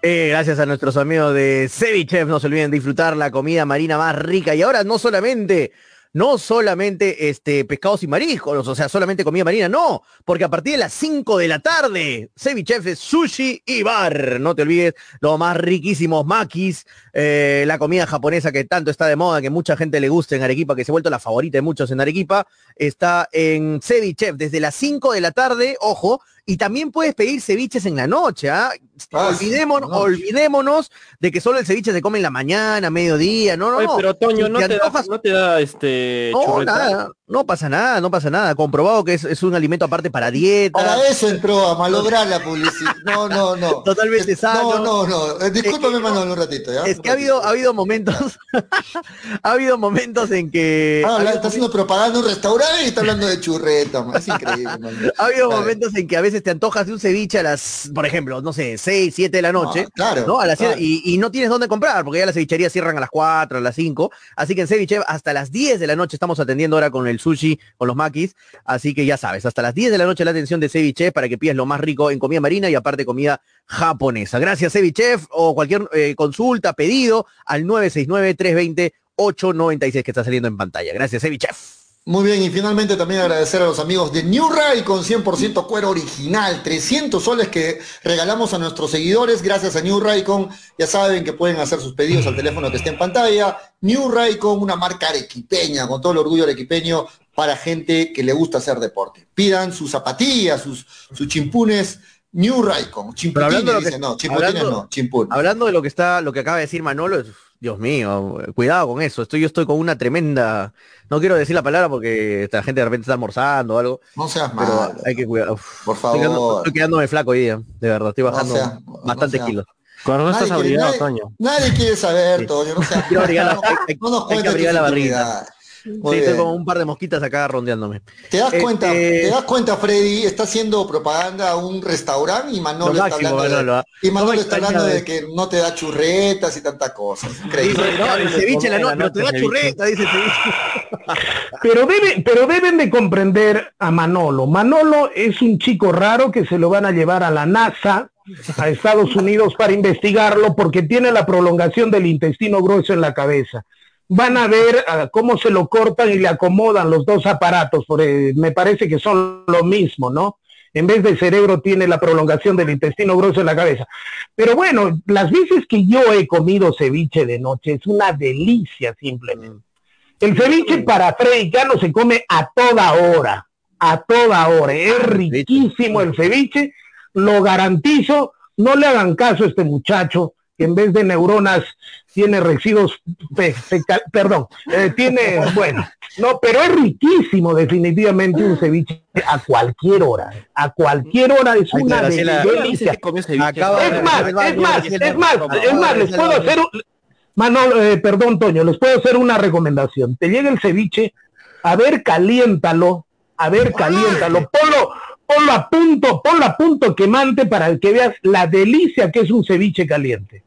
Eh, gracias a nuestros amigos de Cevichef, no se olviden de disfrutar la comida marina más rica. Y ahora no solamente, no solamente este pescados y mariscos, o sea, solamente comida marina, no, porque a partir de las 5 de la tarde, Cevichef es sushi y bar. No te olvides, los más riquísimos makis, eh, la comida japonesa que tanto está de moda, que mucha gente le gusta en Arequipa, que se ha vuelto la favorita de muchos en Arequipa, está en Cevichef desde las 5 de la tarde, ojo, y también puedes pedir ceviches en la noche, ¿ah? Olvidémonos, sí, no. olvidémonos de que solo el ceviche se come en la mañana, mediodía, no, no, Oye, no. pero Toño, Si no te te, da, antojas- no te da este no, churreta? nada, no pasa nada, no pasa nada. Comprobado que es, es un alimento aparte para dieta. Para eso entró a malograr la publicidad. No, no, no. Totalmente Es- sano. No, no, no. Eh, Discúlpame, Es que- Manolo, un ratito, ¿ya? Es que ha habido, ha habido momentos, ha habido momentos en que Ah, está haciendo propaganda en un restaurante y está hablando de churreta, man. Es increíble, man. Ha habido momentos en que a veces te antojas de un ceviche a las, por ejemplo, no sé, 6, 7 de la noche. Ah, claro, ¿no? A las y, y no tienes dónde comprar, porque ya las cevicherías cierran a las 4, a las 5. Así que en Ceviche hasta las 10 de la noche estamos atendiendo ahora con el sushi, con los maquis. Así que ya sabes, hasta las 10 de la noche la atención de Ceviche para que pidas lo más rico en comida marina y aparte comida japonesa. Gracias Cevichef o cualquier eh, consulta, pedido al 969-320-896 que está saliendo en pantalla. Gracias Cevichef. Muy bien, y finalmente también agradecer a los amigos de New Ray con 100% cuero original, 300 soles que regalamos a nuestros seguidores gracias a New Raycon. Ya saben que pueden hacer sus pedidos al teléfono que está en pantalla. New Raycon, una marca arequipeña, con todo el orgullo arequipeño para gente que le gusta hacer deporte. Pidan sus zapatillas, sus, sus chimpunes. New Raycon, Pero hablando de lo chimputines, que- dicen, no, chimputines hablando- no, chimpún. Hablando de lo que está, lo que acaba de decir Manolo, Dios mío, cuidado con eso. Estoy, yo estoy con una tremenda, no quiero decir la palabra porque esta gente de repente está almorzando o algo, No seas pero malo, hay que cuidar. Uf, por estoy, quedando- favor. estoy quedándome flaco hoy día, de verdad, estoy No bajando sea- no bastantes kilos. Cuando no Nadie estás nadie- Toño. Nadie quiere saber, Sí. Toño, no seas- Quiero abrigar la- no- hay- hay- no nos hay que abrigar la barriguita. Intimidades. Muy Sí, estoy bien. como un par de mosquitas acá rondeándome. ¿Te das Este- cuenta, te das cuenta, Freddy? Está haciendo propaganda a un restaurante y Manolo Lo está máximo, hablando, Manolo, de, ¿ah? y Manolo ¿Cómo está hablando de que no te da churretas y tantas cosas. Increíble. Dice, no, el ceviche en la noche, pero te da churreta, dice el ceviche. Pero, debe, pero deben de comprender a Manolo. Manolo es un chico raro que se lo van a llevar a la NASA, a Estados Unidos, para investigarlo porque tiene la prolongación del intestino grueso en la cabeza. Van a ver ah, cómo se lo cortan y le acomodan los dos aparatos, porque me parece que son lo mismo, ¿no? En vez de cerebro tiene la prolongación del intestino grueso en la cabeza. Pero bueno, las veces que yo he comido ceviche de noche es una delicia simplemente. El ceviche para Freddy Cano se come a toda hora, a toda hora. Es riquísimo el ceviche, lo garantizo. No le hagan caso a este muchacho que en vez de neuronas tiene residuos, fe- fecal- perdón, eh, tiene, bueno, no, pero es riquísimo definitivamente un ceviche a cualquier hora, a cualquier hora es una Graciela. delicia. Acaba Es más, es más, es más, es más, les puedo hacer un... Manolo, eh, perdón, Toño, les puedo hacer una recomendación. Te llega el ceviche, a ver, caliéntalo, a ver, caliéntalo, ponlo, ponlo a punto, ponlo a punto quemante para que veas la delicia que es un ceviche caliente.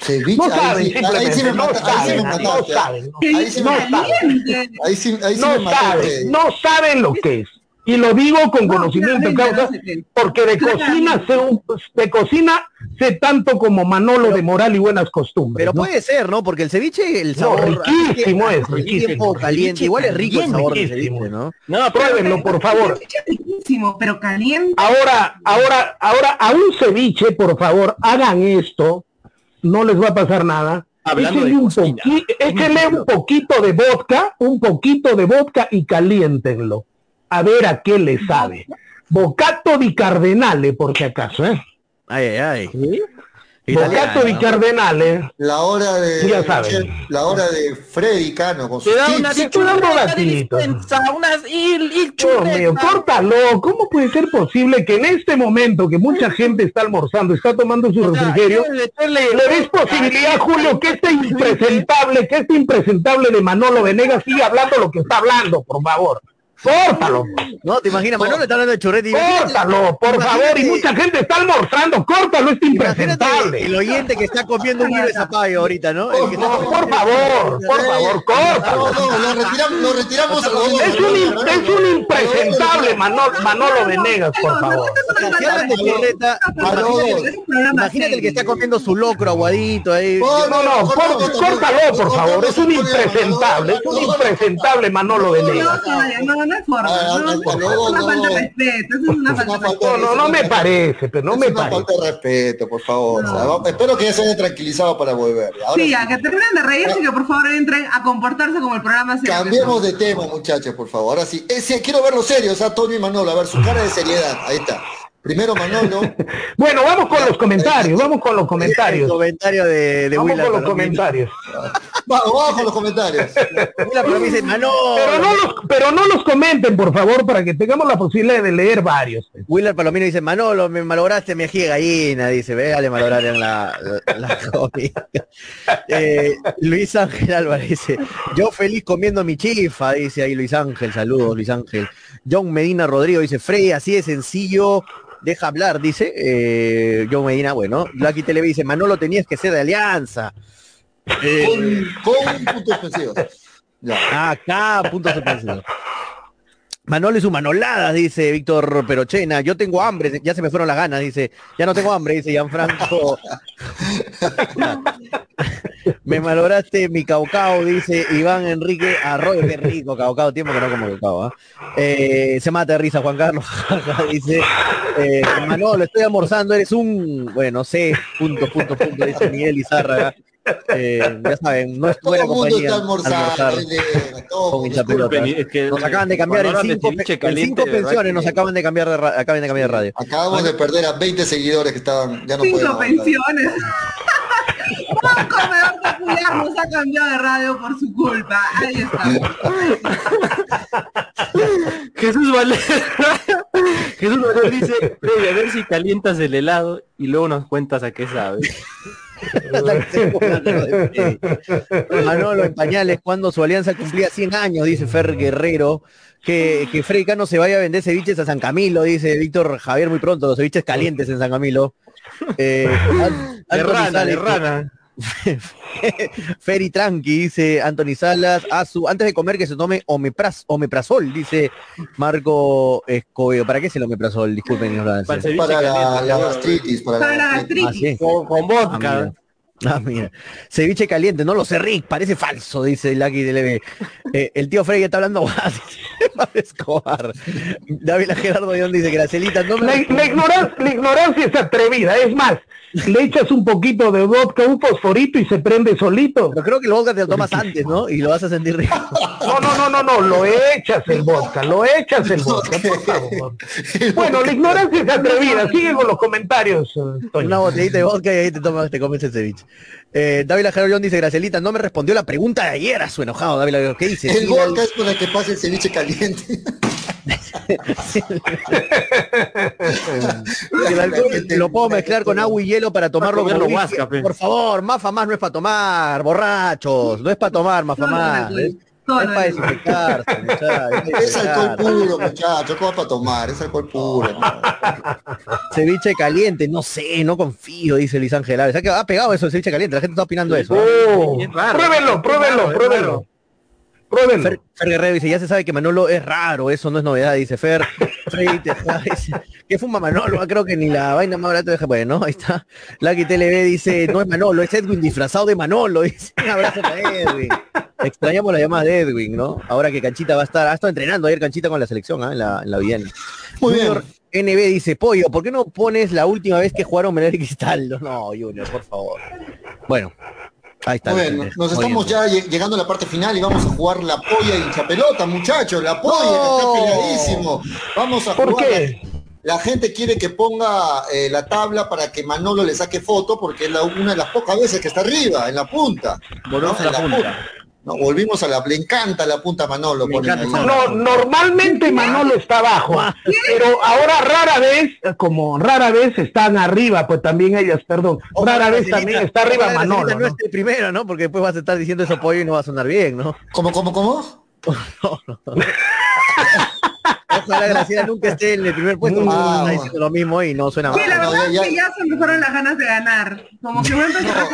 Ceviche, No saben, simplemente, no mata- ahí sí me saben, no mataste, ¿ah? saben, no no saben. Ahí sí, ahí sí no saben, no saben lo que es. Y lo digo con conocimiento de causa, porque de cocina sé un, de cocina sé tanto como Manolo de moral y buenas costumbres. Pero ¿no? puede ser, ¿no? Porque el ceviche, el No, sabor... riquísimo así que- es, riquísimo. caliente. Igual es rico el sabor del Riquísimo. ceviche, ¿no? No, Pruébenlo, por favor. Riquísimo, pero caliente. Ahora, ahora, ahora, a un ceviche, por favor, hagan esto, no les va a pasar nada. Hablando Échenle de un, poqui- échenle un poquito de vodka, un poquito de vodka y caliéntenlo. A ver a qué le sabe. Bocato di Cardenale, por si acaso, ¿eh? Ay, ay, ay. Bocato di Cardenale. La hora de Ya saben. La hora de Freddy Cano con sus Te da una chuleta de dispensa, unas y, y Dios mío, córtalo. ¿Cómo puede ser posible que en este momento que mucha gente está almorzando, está tomando su O sea, refrigerio, ¿Le ves posibilidad, Julio, que este impresentable, que este impresentable de Manolo Venegas siga hablando lo que está hablando, por favor? Córtalo, No, te imaginas, Manolo está hablando de churrete y córtalo, por favor, y mucha gente está almorzando, córtalo, este Imagínate impresentable. el oyente que está comiendo un kilo de zapallo ahorita, ¿no? El que está No, por favor, por favor, córtalo. no, lo retiramos, lo retiramos a los dos. Es un, es un impresentable Manolo, Manolo Venegas, por favor. De churreta, imagínate, imagínate el que está comiendo su locro aguadito ahí. No, no, no, por- córtalo, por favor, es un impresentable, es un impresentable Manolo Venegas. No, no, es forma. Ah, No, ah, ah, es una no, falta de respeto. Eso es una falta de respeto. No, no, no me parece, pero no es me una parece. falta de respeto, por favor. O sea, va- espero que ya se haya tranquilizado para volver. Ahora Sí, sí, a que terminen de reírse y que por favor entren a comportarse como el programa se cambiemos de tema, muchachos, por favor. Ahora sí, Eh, sí, quiero verlo serio, o sea, Antonio y Manolo, a ver su cara de seriedad. Ahí está. Primero Manolo. Bueno, vamos con los comentarios, vamos con los El comentarios. comentario de, de Vamos Willa con los Palomino. comentarios. Vamos, vamos con los comentarios. Willa Palomino dice, Manolo. Pero no los, pero no los comenten, por favor, para que tengamos la posibilidad de leer varios. Willer Palomino dice, Manolo, me malograste mi ají de gallina, dice, ve, le malograron la, la, la comida. Eh, Luis Ángel Álvarez dice, yo feliz comiendo mi chifa, dice ahí Luis Ángel, saludos Luis Ángel. John Medina Rodrigo dice, Frey, así de sencillo, deja hablar, dice. Eh, John Medina, bueno, Lucky Tele dice, Manolo tenías que ser de alianza. Eh, Con, con puntos suspensivos. Ya. Acá, puntos suspensivos. Manolo y su manolada, dice Víctor Perochena. Yo tengo hambre, ya se me fueron las ganas, dice. Ya no tengo hambre, dice Gianfranco. me malograste mi caucao, dice Iván Enrique Arroyo. Qué rico, caucao, tiempo que no como caucao. ¿ah? Eh, se mata de risa Juan Carlos, dice. Eh, Manolo, estoy almorzando, eres un, bueno, no sé, punto, punto, punto, dice Miguel Izárraga. Eh, ya saben, no es Todo buena el mundo compañía. está almorzando. almorzar con. Es que- Nos acaban de cambiar en cinco, en cinco pensiones, que- nos acaban de cambiar de, ra- acaban de cambiar de radio. Acabamos de perder a 20 seguidores que estaban, ya no Cinco pensiones. Un comedor popular nos ha cambiado de radio por su culpa. Ahí está. Jesús Valera. Jesús Valera dice, "Freddy, a ver si calientas el helado y luego nos cuentas a qué sabe. Manolo en pañales cuando su alianza cumplía 100 años, dice Fer Guerrero. Que, que Freddy Cano se vaya a vender ceviches a San Camilo, dice Víctor Javier muy pronto, los ceviches calientes en San Camilo. Eh, De de rana. Ferry Tranqui, dice Anthony Salas, a su, antes de comer que se tome omepraz, omeprazol, dice Marco Escobedo. ¿Para qué es el omeprazol? Disculpen, ignorancia. Para Para la, la gastritis, para, Para la gastritis. Ah, sí. Con, con Ah, vodka. mira. Ah, mira. Ceviche caliente, no lo sé, Rick, parece falso, dice Lucky DLB. Eh, el tío Frey está hablando más. Escobar. David Gerardo León dice, Gracelita, no me... La, la ignorancia, la ignorancia es atrevida, es más, le echas un poquito de vodka, un fosforito y se prende solito. Pero creo que el vodka te lo tomas antes, ¿no? Y lo vas a sentir rico. No, no, no, no, no, lo echas el vodka, lo echas el vodka, por favor. Bueno, la ignorancia es atrevida, sigue con los comentarios. eh, Toño. Una botellita de vodka y ahí te tomas, te comes el ceviche. Eh, David Gerardo León dice, Gracelita, no me respondió la pregunta de ayer a su enojado. David Lajero, ¿qué dice? El vodka es para que pase el ceviche caliente. El alcohol lo puedo mezclar con agua y hielo para tomarlo. Por favor, mafa más no es para tomar, borrachos. No es para tomar, mafa más. Es, para desinfectarse, muchachos, es alcohol puro, muchachos. ¿Cómo para tomar? Es alcohol puro. ¿no? Ceviche caliente, no sé, no confío, dice Luis Ángel ha pegado eso el ceviche caliente, la gente está opinando eso. ¿eh? Oh, raro, es pruébenlo. Fer, Fer Guerrero dice, ya se sabe que Manolo es raro, eso no es novedad, dice Fer. Dice, ¿Qué fuma Manolo? Ah, Creo que ni la vaina más barata deja, bueno, ahí está. Lucky TLB dice, no es Manolo, es Edwin disfrazado de Manolo, dice, un abrazo para Edwin. Extrañamos la llamada de Edwin, ¿no? Ahora que Canchita va a estar, ha estado entrenando ayer Canchita con la selección, ¿ah? en la, en la Viena. Muy bien. Junior NB dice, Pollo, ¿por qué no pones la última vez que jugaron Melgar y Cristal? No, Junior, por favor. Bueno, ahí está. Muy bien, nos estamos ya lle- llegando a la parte final y vamos a jugar la polla y hincha pelota, muchachos. La polla No. está peleadísimo. Vamos a ¿Por jugar. qué? La, la gente quiere que ponga eh, la tabla para que Manolo le saque foto porque es la- una de las pocas veces que está arriba, en la punta. Volvemos ¿no? a la En punta. No, volvimos a la, le encanta la punta Manolo. Encanta No, normalmente Manolo está abajo, pero ahora rara vez, como rara vez están arriba, pues también ellas, perdón, rara vez también está arriba Manolo. No ¿no? esté primero, ¿no? Porque después vas a estar diciendo eso pollo y no va a sonar bien, ¿no? ¿Cómo, cómo, cómo? Ojalá Graciela nunca esté en el primer puesto, Ah, está bueno. diciendo lo mismo y no suena Sí, mal. la no, verdad ya- es que ya se me fueron las ganas de ganar. Como que me empezó a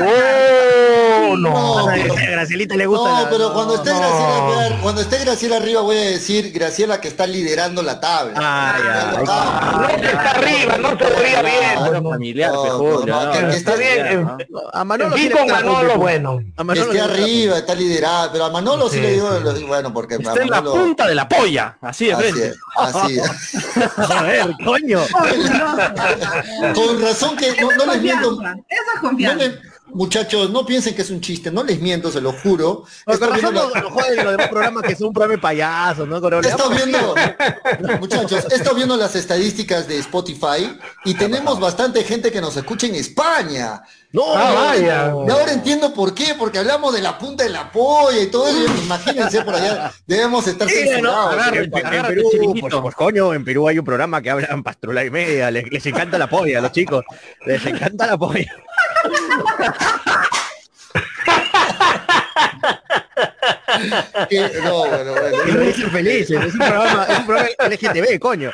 Oh, no. No, A pero- Gracielita le gusta. No, la- pero cuando esté no. Graciela, cuando esté Graciela arriba voy a decir Graciela que está liderando la tabla. Ah, ya, ahí Ah, No que está arriba, no se veía bien. No. familiar, No, no, no, no, no, está bien, ¿no? A Manolo Sí, sí con la Manolo, bueno. A Manolo esté la arriba, está liderada, pero a Manolo sí, Sí, le digo, bueno, porque a Está en la punta de la polla, así de frente. Así es. punta. A ver, coño. Con razón que no, no les miento, confianza. Eso es no confianza. les- muchachos, no piensen que es un chiste, no les miento, se lo juro. Viendo no la- en los demás programas que son un programa de payasos, ¿no? Estado viendo, muchachos, he estado viendo las estadísticas de Spotify y tenemos bastante gente que nos escucha en España. No, Ah, vaya. Y ahora entiendo por qué, porque hablamos de la punta de la polla y todo eso. Imagínense por allá, debemos estar En, Perú, pues, coño, en Perú hay un programa que hablan pastrula y media, les, les encanta la polla los chicos, les encanta la polla. No, bueno, bueno. Dicen felices, es un programa, es un programa LGTB, coño.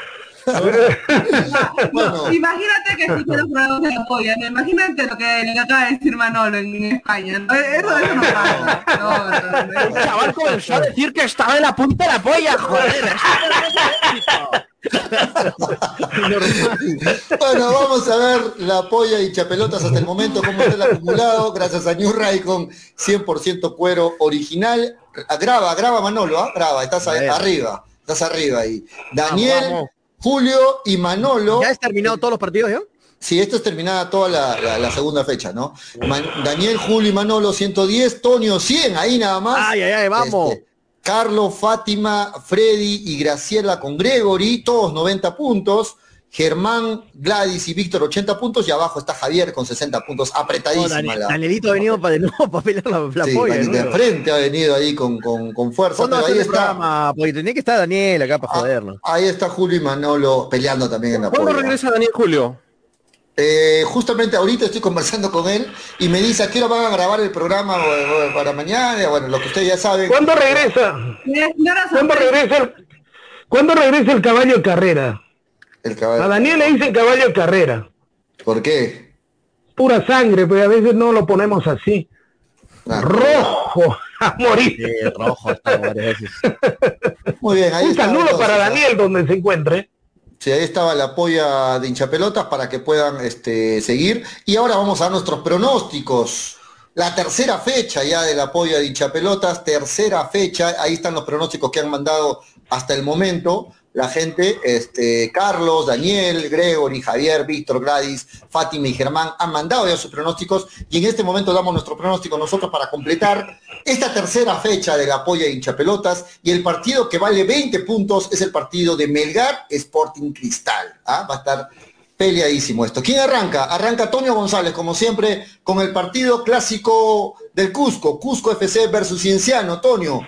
Bueno. Imagínate que escuché los programas de la polla, ¿no? imagínate lo que le acaba de decir Manolo en, España. ¿no? Eso, eso no pasa. No, no, no. El chaval comenzó a decir que estaba en la punta de la polla, joder. Bueno, vamos a ver la polla y chapelotas hasta el momento, cómo está el acumulado, gracias a New Ray con 100% cuero original. Ah, Graba, graba Manolo, ¿ah? graba, estás arriba, estás arriba ahí. Daniel, Vamos, vamos. Julio y Manolo. ¿Ya has terminado todos los partidos, ya? Sí, esto es terminada toda la, la- la segunda fecha, ¿no? Man- Daniel, Julio y Manolo 110, Tonio 100, ahí nada más. Ay, ay, ay, vamos. Este, Carlos, Fátima, Freddy y Graciela con Gregory, todos 90 puntos. Germán, Gladys y Víctor 80 puntos y abajo está Javier con 60 puntos, No, apretadísima Daniel- la. Danielito ha venido para de nuevo para pelear la, la Sí, polla, de frente ha venido ahí con, con, con fuerza, ¿Cuándo va pero ahí está, programa? Porque tenía que estar Daniel acá para Ah, jodernos. ahí está Julio y Manolo peleando también en la ¿Cuándo polla. regresa Daniel Julio? Eh, justamente ahorita estoy conversando con él y me dice a qué hora van a grabar el programa o- o para mañana, bueno, lo que ustedes ya saben. ¿Cuándo regresa? ¿Cuándo regresa el, ¿cuándo regresa el caballo de carrera? El caballo. A Daniel le dicen caballo de carrera. ¿Por qué? Pura sangre, pero a veces no lo ponemos así. Ah, Rojo, a morir. Sí, rojo está varias veces. Muy bien, ahí Un está. saludo entonces, para. Daniel donde se encuentre. Sí, ahí estaba la polla de hinchapelotas para que puedan este, seguir. Y ahora vamos a nuestros pronósticos. la tercera fecha ya del apoyo a dicha pelotas, tercera fecha, ahí están los pronósticos que han mandado hasta el momento la gente, este, Carlos, Daniel, Gregory, Javier, Víctor, Gladys, Fátima y Germán han mandado ya sus pronósticos y en este momento damos nuestro pronóstico nosotros para completar esta tercera fecha del apoyo a hinchapelotas y el partido que vale 20 puntos es el partido de Melgar Sporting Cristal. ¿ah? Va a estar peleadísimo esto. ¿Quién arranca? Arranca Antonio González, como siempre, con el partido clásico del Cusco, Cusco FC versus Cienciano. Antonio,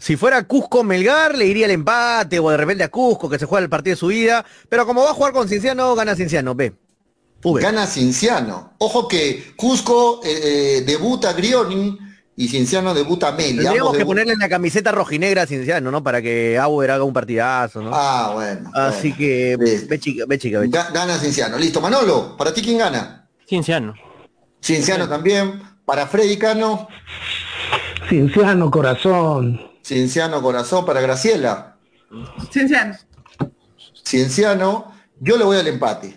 Si fuera Cusco Melgar, le iría el empate o de repente a Cusco, que se juega el partido de su vida. Pero como va a jugar con Cienciano, gana Cienciano. Ve. V. gana Cienciano. Ojo que Cusco eh, eh, debuta Grioni y Cienciano debuta Meli. Tendríamos que ponerle en la camiseta rojinegra a Cienciano, ¿no? Para que Auer haga un partidazo, ¿no? Ah, bueno. Así bueno. que, ve chica, ve chica, ve chica. Ga- Gana Cienciano. Listo. Manolo, ¿para ti quién gana? Cienciano. Cienciano también. Para Freddy Cano, Cienciano, corazón. Cienciano Corazón. Para Graciela, Cienciano. Cienciano. Yo le voy al empate.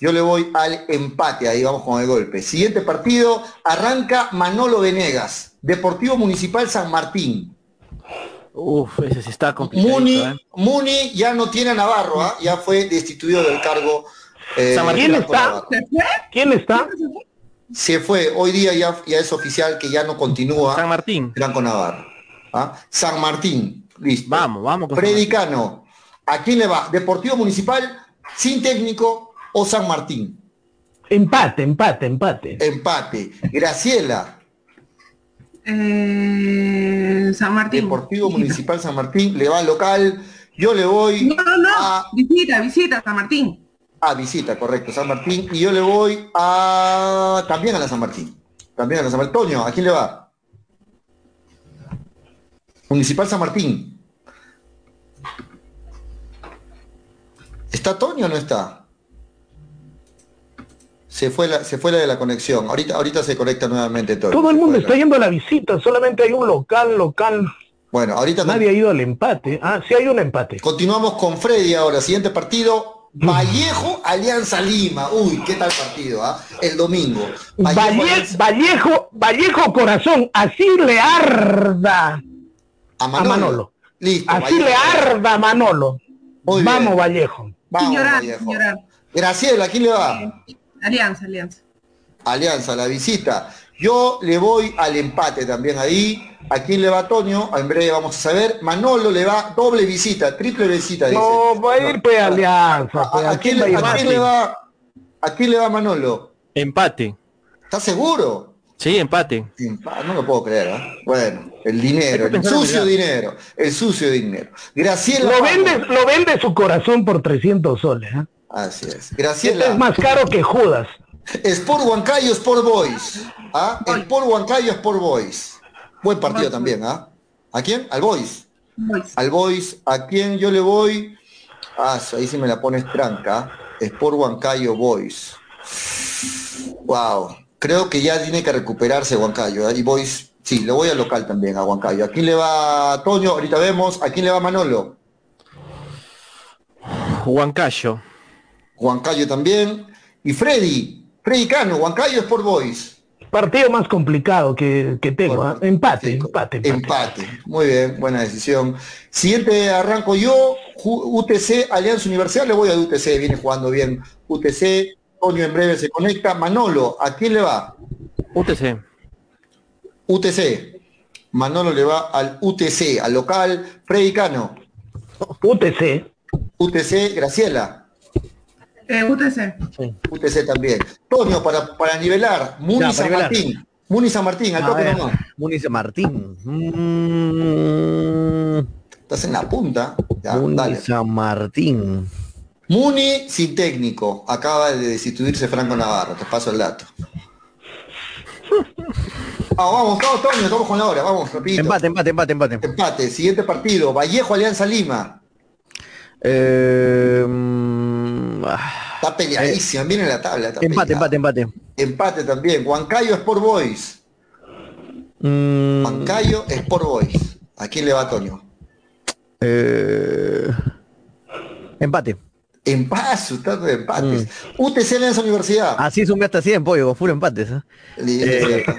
Yo le voy al empate. Ahí vamos con el golpe. Siguiente partido. Arranca Manolo Venegas. Deportivo Municipal San Martín. Uf, ese sí está complicado. Muni, ¿eh? Muni ya no tiene a Navarro, ¿ah? ya fue destituido del cargo. eh, San Martín Franco está. Navarro. ¿Se fue? ¿Quién está? Se fue, hoy día ya, ya es oficial que ya no continúa San Martín. Franco Navarro. ¿Ah? San Martín, listo. Vamos, vamos con San Freddy Cano, ¿a quién le va? ¿Deportivo Municipal, sin técnico o San Martín? Empate, empate, empate. Empate. Graciela, Eh, San Martín. Deportivo Municipal San Martín, le va al local. Yo le voy No, no, no. a Visita, visita, San Martín. Ah, visita, correcto, San Martín. Y yo le voy a también a la San Martín. También a la San Martín. Toño, ¿a quién le va? Municipal San Martín. ¿Está Toño o no está? Se fue la, se fue la de la conexión. Ahorita, ahorita se conecta nuevamente Toño. Todo el mundo está la- yendo a la visita, solamente hay un local, local. Bueno, ahorita Nadie ha ido al empate. Ah, sí hay un empate. continuamos con Freddy ahora. Siguiente partido. Vallejo Alianza Lima. Uy, qué tal partido, ¿ah? El domingo. Valle- Alianza- Vallejo, Vallejo corazón, así le arda A a Manolo. Manolo. Listo. Así Vallejo. le arda a Manolo. Muy Vamos, bien. Vallejo. Vamos, sin llorar, Vallejo. sin llorar. Graciela, ¿a quién le va? Alianza, alianza. Alianza, la visita. Yo le voy al empate también ahí. ¿A quién le va Toño? En breve vamos a saber. Manolo le va doble visita, triple visita, dice. No, va a ir pues Alianza. ¿A, a ¿a quién, a a quién le va? ¿A quién le va Manolo? Empate. ¿Estás seguro? Sí, empate. Empa- No lo puedo creer, ¿ah? Bueno, el dinero, el sucio dinero, el sucio dinero. Graciela. Lo vende, lo vende su corazón por 300 soles. ¿eh? Así es. Este Graciela. es más caro que Judas. Sport Huancayo, Sport Boys. ¿Ah? Sport Huancayo, Sport Boys. Buen partido también, ¿ah? ¿A quién? Al Boys. Boys. Al Boys, ¿a quién yo le voy? Ah, ahí sí me la pones tranca. Sport Huancayo Boys. Wow. Creo que ya tiene que recuperarse Huancayo. ¿eh? Y Boys, sí, le voy al local también, a Huancayo. ¿A quién le va Toño? Ahorita vemos. ¿A quién le va Manolo? Huancayo. Huancayo también. Y Freddy. Freddy Cano, Huancayo Sport Boys. Partido más complicado que, que tengo. ¿ah? Empate, Sí, empate, empate. Empate. Muy bien, buena decisión. Siguiente arranco yo, UTC Alianza Universidad, le voy a UTC, viene jugando bien UTC, Toño en breve se conecta. Manolo, ¿a quién le va? UTC. UTC. Manolo le va al UTC, al local. Freddy Cano, UTC. UTC, Graciela. Eh, UTC. UTC también. Toño, para, para nivelar, Muni San. Martín. Muni San Martín, al A toque nomás. Munice Martín. Mm, Estás en la punta. Ya, Muni dale. San Martín. Muni sin técnico. Acaba de destituirse Franco Navarro. Te paso el dato. Vamos, vamos, vamos, Toño, estamos con la hora. Vamos, rapidito. Empate, empate, empate, empate. Empate. Siguiente partido. Vallejo Alianza Lima. Eh, mm, ah, Está peleadísima. Viene la tabla. está empate, peleada. empate, empate. Empate también. Huancayo Sport Boys. Mm, Huancayo Sport Boys. ¿A quién le va Toño? eh, empate. Empate, está de empates. UTC Alianza Universidad. Así sumé hasta 100, pollo, con puro empates. ¿eh? Es cierto,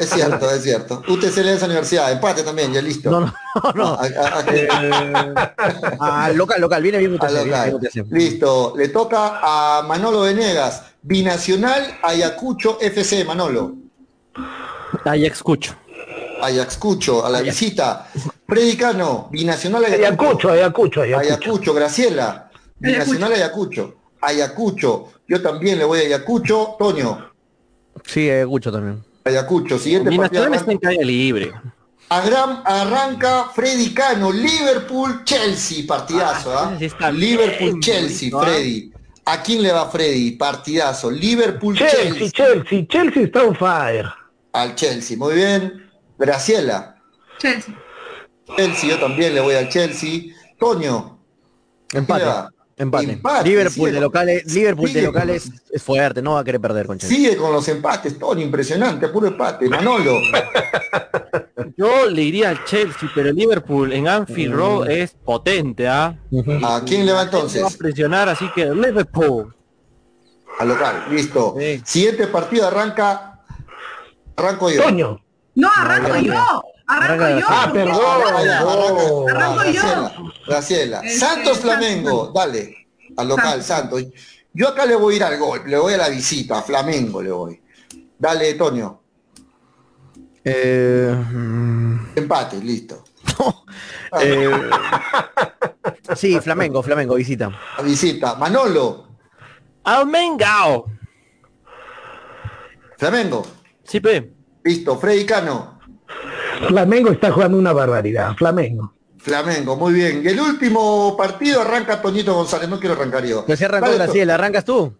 es cierto, es cierto. UTC Alianza Universidad, empate también, ya listo. No, no, no. A- a- a- Ah, local, local, viene bien a UTC, viene local. bien. Listo, le toca a Manolo Venegas, Binacional Ayacucho FC, Manolo. Ajax Cucho. Ayacucho, a la visita. Predicano, Binacional Ayacucho, Ayacucho, Ayacucho. Ayacucho, Graciela. Binacional Ayacucho. Ayacucho. Yo también le voy a Ayacucho. Toño, Sí, eh, Gucho también. Ayacucho. Siguiente Mi partido. nacional está en calle libre. Agram- arranca Freddy Cano, Liverpool, Chelsea, partidazo, Ah, está Liverpool, bien Chelsea. Freddy. ¿A quién le va Freddy? Partidazo. Liverpool, Chelsea, Chelsea. Chelsea, Chelsea está on fire. Al Chelsea, muy bien. Graciela. Chelsea. Chelsea, yo también le voy al Chelsea. Toño. Empate. Empate. empate, Liverpool de con- locales, Liverpool de con locales es fuerte, no va a querer perder con Chelsea. Sigue con los empates, Toño, impresionante, puro empate. Manolo. Yo le iría al Chelsea, pero Liverpool en Anfield Road es potente, ¿ah? ¿A quién le va Va a entonces? presionar, así que Liverpool. Al local, listo. Sí. Siguiente partido arranca. Arranco yo. Toño. No, arranco yo. Arranco yo. Ah, perdón. Ah. Arranco Ah, yo. Graciela, Graciela. Este, Santos Flamengo, Santos. dale. Al local, Santos. Yo acá le voy a ir al gol, le voy a la visita, a Flamengo le voy. Dale, Toño. Eh, mm, Empate, listo. eh, sí, Flamengo, Flamengo, visita. La visita. Manolo. Almengao. Flamengo. Sí, pe. Listo. Freddy Cano. Flamengo está jugando una barbaridad. Flamengo. Flamengo, muy bien. Y el último partido arranca Toñito González. No quiero arrancar yo. Pero si arrancó Graciela, ¿arrancas tú?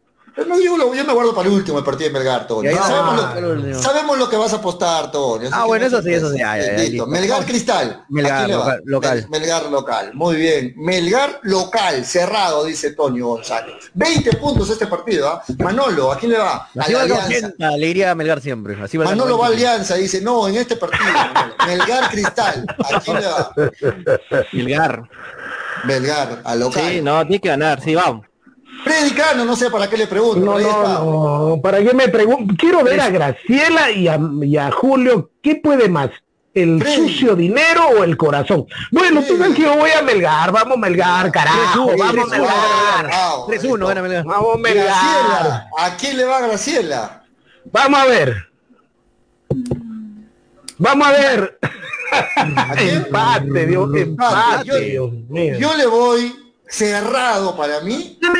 No, yo, lo- yo me guardo para el último el partido de Melgar, Toño. Y ahí sabemos, lo, sabemos que vas a apostar, así Ah, bueno, no eso sí, eso sí, ya. Melgar Cristal. Melgar, local, local. Mel- Melgar local. Muy bien. Melgar local, cerrado, dice Toño González. 20 puntos este partido, ¿ah? Manolo, ¿a quién le va? A la va Alianza. 80, le iría a Melgar siempre. Así va el Manolo va a 90. Alianza, dice, no, en este partido. Melgar Cristal, ¿a quién le va? Milgar. Melgar, a local. Sí, no, tiene que ganar, sí, vamos. Freddy Cano, no sé para qué le pregunto. No, no, no. ¿Para qué me pregunto? Quiero ver a Graciela y a, y a Julio. ¿Qué puede más? ¿El Freddy. sucio dinero o el corazón? Bueno, tú sabes que yo voy a Melgar. Vamos Melgar, carajo. 3-1, Vamos 3-1, Melgar. Ah, 3-1, gana Melgar. Vamos Melgar. Graciela, ¿a quién le va Graciela? Vamos a ver. Vamos a ver. empate, Dios, empate, Yo- Dios mío. Yo le voy cerrado para mí, No,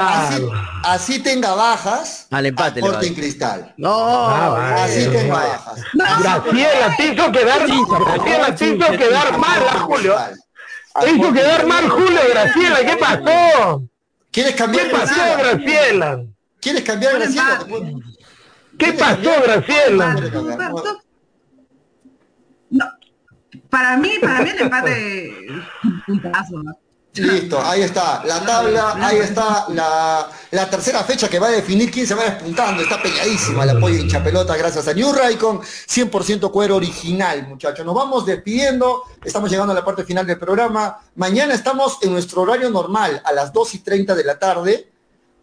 así, así tenga bajas Al empate le va a Sporting dar. Cristal. No, Ah, vale. Así tenga bajas. Graciela te hizo quedar, Graciela te hizo quedar mal a Julio. Te hizo quedar mal. Julio, Graciela. ¿Qué pasó? ¿Quieres ¿Qué cambiar pasó, Graciela? Graciela? ¿Quieres cambiar Graciela? ¿Qué pasó, Graciela? No. Para mí, para mí el empate es un puntazo. Listo, ahí está, la tabla, ahí está la, la tercera fecha que va a definir quién se va despuntando, está pegadísima la polla hincha pelota gracias a New Raycon, 100% cuero original, muchachos. Nos vamos despidiendo, estamos llegando a la parte final del programa. Mañana estamos en nuestro horario normal, a las 2 y 30 de la tarde,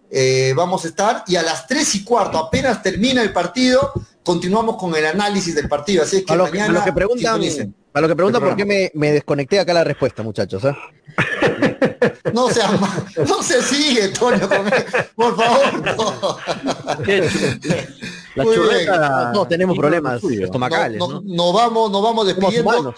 eh, vamos a estar, y a las 3 y cuarto, apenas termina el partido, continuamos con el análisis del partido, así es que a los que, a mañana los que preguntan. A los que preguntan El por qué me, me desconecté acá la respuesta, muchachos. ¿eh? No sea no se sigue, Toño, por favor, no. La Muy bien. chuleta. Todos tenemos problemas lo estomacales, No- ¿no? no- Nos vamos, nos vamos despidiendo.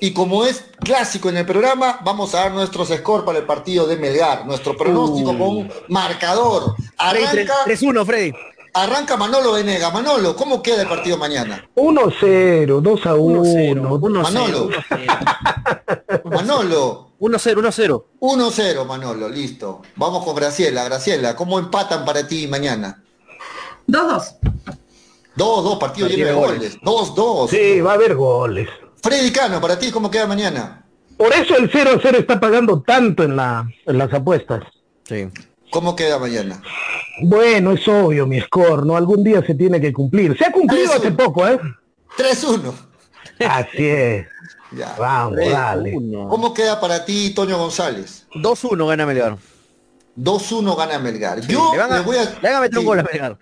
Y como es clásico en el programa, vamos a dar nuestros scores para el partido de Melgar, nuestro pronóstico Uh. con un marcador. Arranca, 3-1, Freddy. Arranca Manolo Venega. Manolo, ¿cómo queda el partido mañana? 1-0, 2 a 1-0, 1. 1-0, Manolo. 1-0. Manolo, 1-0, 1-0. 1-0, Manolo, listo. Vamos con Graciela. Graciela, ¿cómo empatan para ti mañana? 2-2. 2-2, partido lleno de goles. 2-2. Sí, va a haber goles. Freddy Cano, para ti, ¿cómo queda mañana? Por eso el 0-0 está pagando tanto en, la, en las apuestas. Sí. ¿Cómo queda mañana? Bueno, es obvio mi score, ¿no? Algún día se tiene que cumplir. Se ha cumplido hace poco, ¿eh? 3-1. Así es. Ya. Vamos, dale. 3-1. ¿Cómo queda para ti, Toño González? 2-1 gana Melgar. 2-1 gana Melgar. Yo le, van a, voy a, le van a meter un sí, gol a Melgar.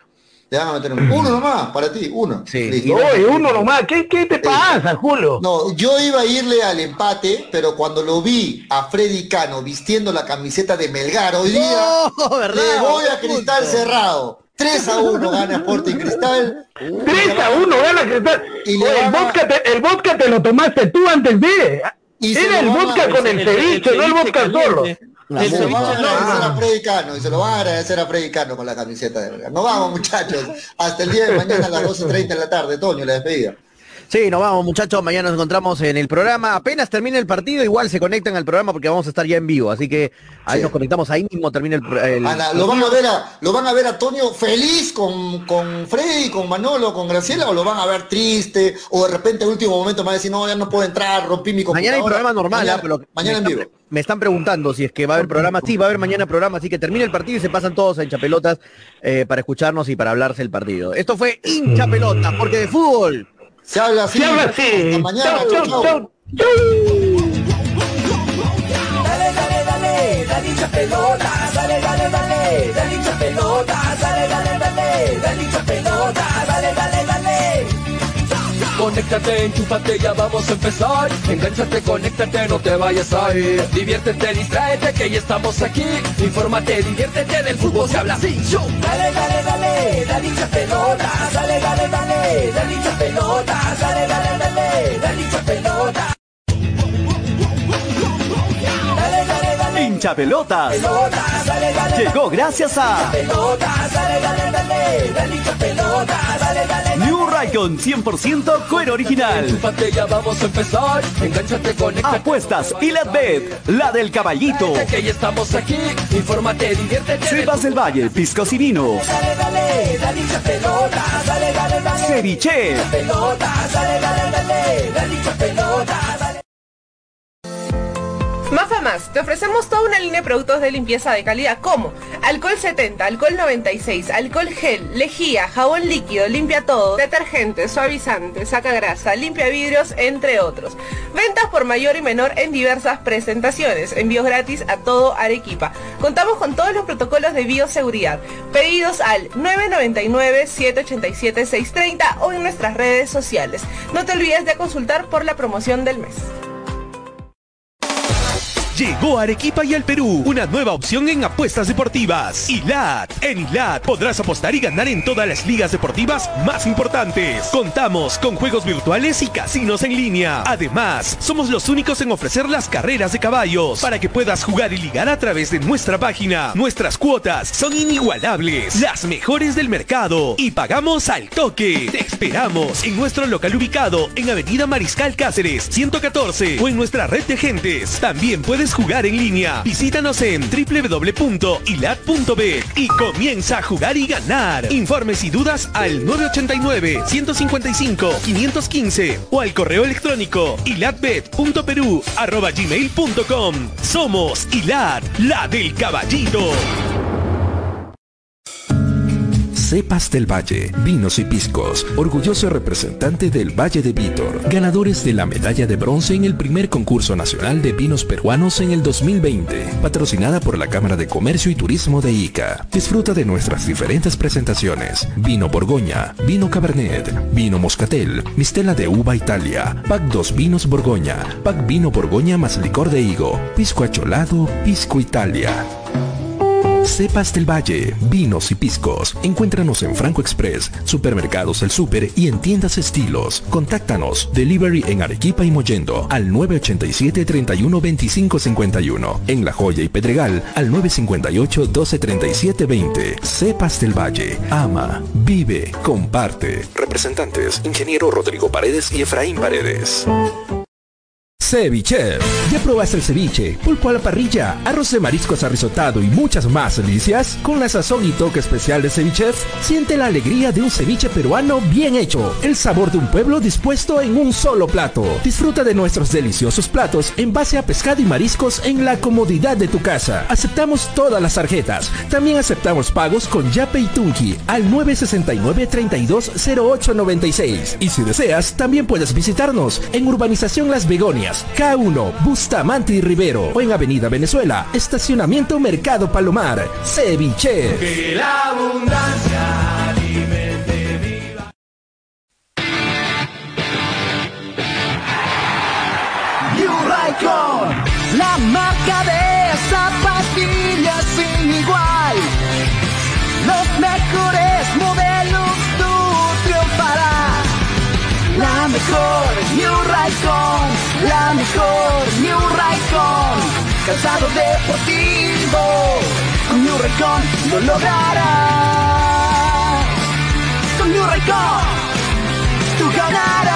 Le van a meter un Uno nomás, para ti, uno. Sí. Listo. Oye, uno nomás. ¿Qué, qué te pasa, Julio? No, yo iba a irle al empate, pero cuando lo vi a Freddy Cano vistiendo la camiseta de Melgar hoy día, No, ¿verdad? le voy a. Cristal cerrado. 3 a 1 gana Sporting Cristal. 3 a 1 gana Cristal. Y le Oye, el, vodka te, el vodka te lo tomaste tú antes de. Y Era el vodka con el, ceviche, no el vodka solo. La Y se lo van a agradecer a Freddy Cano, y se lo van a agradecer a Freddy Cano con la camiseta de Melgar. Nos vamos muchachos, hasta el día de mañana a las 12.30 de la tarde, Toño, la despedida. Sí, nos vamos muchachos, mañana nos encontramos en el programa. Apenas termine el partido, igual se conectan al programa porque vamos a estar ya en vivo. Así que ahí Sí. nos conectamos, ahí mismo termina el, el- Ana, ¿lo van a ver a, lo van a ver a Toño feliz con, con Freddy, con Manolo, con Graciela, o lo van a ver triste, o de repente al último momento me va a decir, no, ya no puedo entrar, rompí mi computadora. Mañana hay programa normal, Mañana, ah, pero mañana en vivo. están, me están preguntando si es que va a haber programa. Sí, va a haber mañana programa, así que termina el partido y se pasan todos a hinchapelotas eh, para escucharnos y para hablarse el partido. Esto fue hincha pelotas, porque de fútbol. Se habla así. Se habla así. Hasta mañana. Chau, chau, chau, chau. chau. Dale, dale, dale, dale hincha pelota, dale, dale, dale, dale hincha pelota, dale, dale, dale, dale hincha pelota, dale, dale, dale. Conéctate, enchúfate, ya vamos a empezar. Engánchate, conéctate, no te vayas a ir. Diviértete, distráete, que ya estamos aquí. Infórmate, diviértete, del fútbol se habla así. Dale, dale, dale, dale hincha pelota, dale, dale, dale, dale hincha pelota, dale, dale, dale, dale hincha pelota. Hincha pelotas. Llegó gracias a. New Raycon 100% cuero original. Vamos a empezar. Apuestas y la bet, la del caballito. Estamos aquí. Valle, piscos y vinos. Dale, Mafa Más, te ofrecemos toda una línea de productos de limpieza de calidad como alcohol 70, alcohol 96, alcohol gel, lejía, jabón líquido, limpia todo, detergente, suavizante, saca grasa, limpia vidrios, entre otros. Ventas por mayor y menor en diversas presentaciones, envíos gratis a todo Arequipa. Contamos con todos los protocolos de bioseguridad. Pedidos al 999-787-630 o en nuestras redes sociales. No te olvides de consultar por la promoción del mes. Llegó a Arequipa y al Perú una nueva opción en apuestas deportivas. ILAT. En ILAT podrás apostar y ganar en todas las ligas deportivas más importantes. Contamos con juegos virtuales y casinos en línea. Además, somos los únicos en ofrecer las carreras de caballos para que puedas jugar y ligar a través de nuestra página. Nuestras cuotas son inigualables, las mejores del mercado y pagamos al toque. Te esperamos en nuestro local ubicado en Avenida Mariscal Cáceres 114 o en nuestra red de gentes. También puedes jugar en línea. Visítanos en www.ilat.bet y comienza a jugar y ganar. Informes y dudas al 989-155-515 o al correo electrónico ilatbet.peru@gmail.com. Somos Ilat, la del caballito. Cepas del Valle, vinos y piscos, orgulloso representante del Valle de Vítor, ganadores de la medalla de bronce en el primer concurso nacional de vinos peruanos en el 2020, patrocinada por la Cámara de Comercio y Turismo de Ica. Disfruta de nuestras diferentes presentaciones, vino Borgoña, vino Cabernet, vino Moscatel, Mistela de Uva Italia, Pack 2 Vinos Borgoña, Pack Vino Borgoña más licor de higo, Pisco Acholado, Pisco Italia. Cepas del Valle, vinos y piscos. Encuéntranos en Franco Express, Supermercados El Super y en tiendas estilos. Contáctanos. Delivery en Arequipa y Mollendo al 987 31 25 51. En La Joya y Pedregal al 958 12 37 20. Cepas del Valle. Ama, vive, comparte. Representantes: Ingeniero Rodrigo Paredes y Efraín Paredes. Ceviche. ¿Ya probaste el ceviche? Pulpo a la parrilla, arroz de mariscos arrisotado y muchas más delicias? Con la sazón y toque especial de Ceviche, siente la alegría de un ceviche peruano bien hecho. El sabor de un pueblo dispuesto en un solo plato. Disfruta de nuestros deliciosos platos en base a pescado y mariscos en la comodidad de tu casa. Aceptamos todas las tarjetas. También aceptamos pagos con Yape y Tunki al 969 320896. Y si deseas, también puedes visitarnos en Urbanización Las Begonias Carros, K1, Bustamante y Rivero. O en Avenida Venezuela, Estacionamiento Mercado Palomar, Ceviche. Que la abundancia alimente viva. New Raycon, la marca de zapatillas sin igual. Los la mejor New Raycon. Calzado deportivo, con New Raycon lo lograrás. Con New Raycon, tú ganarás.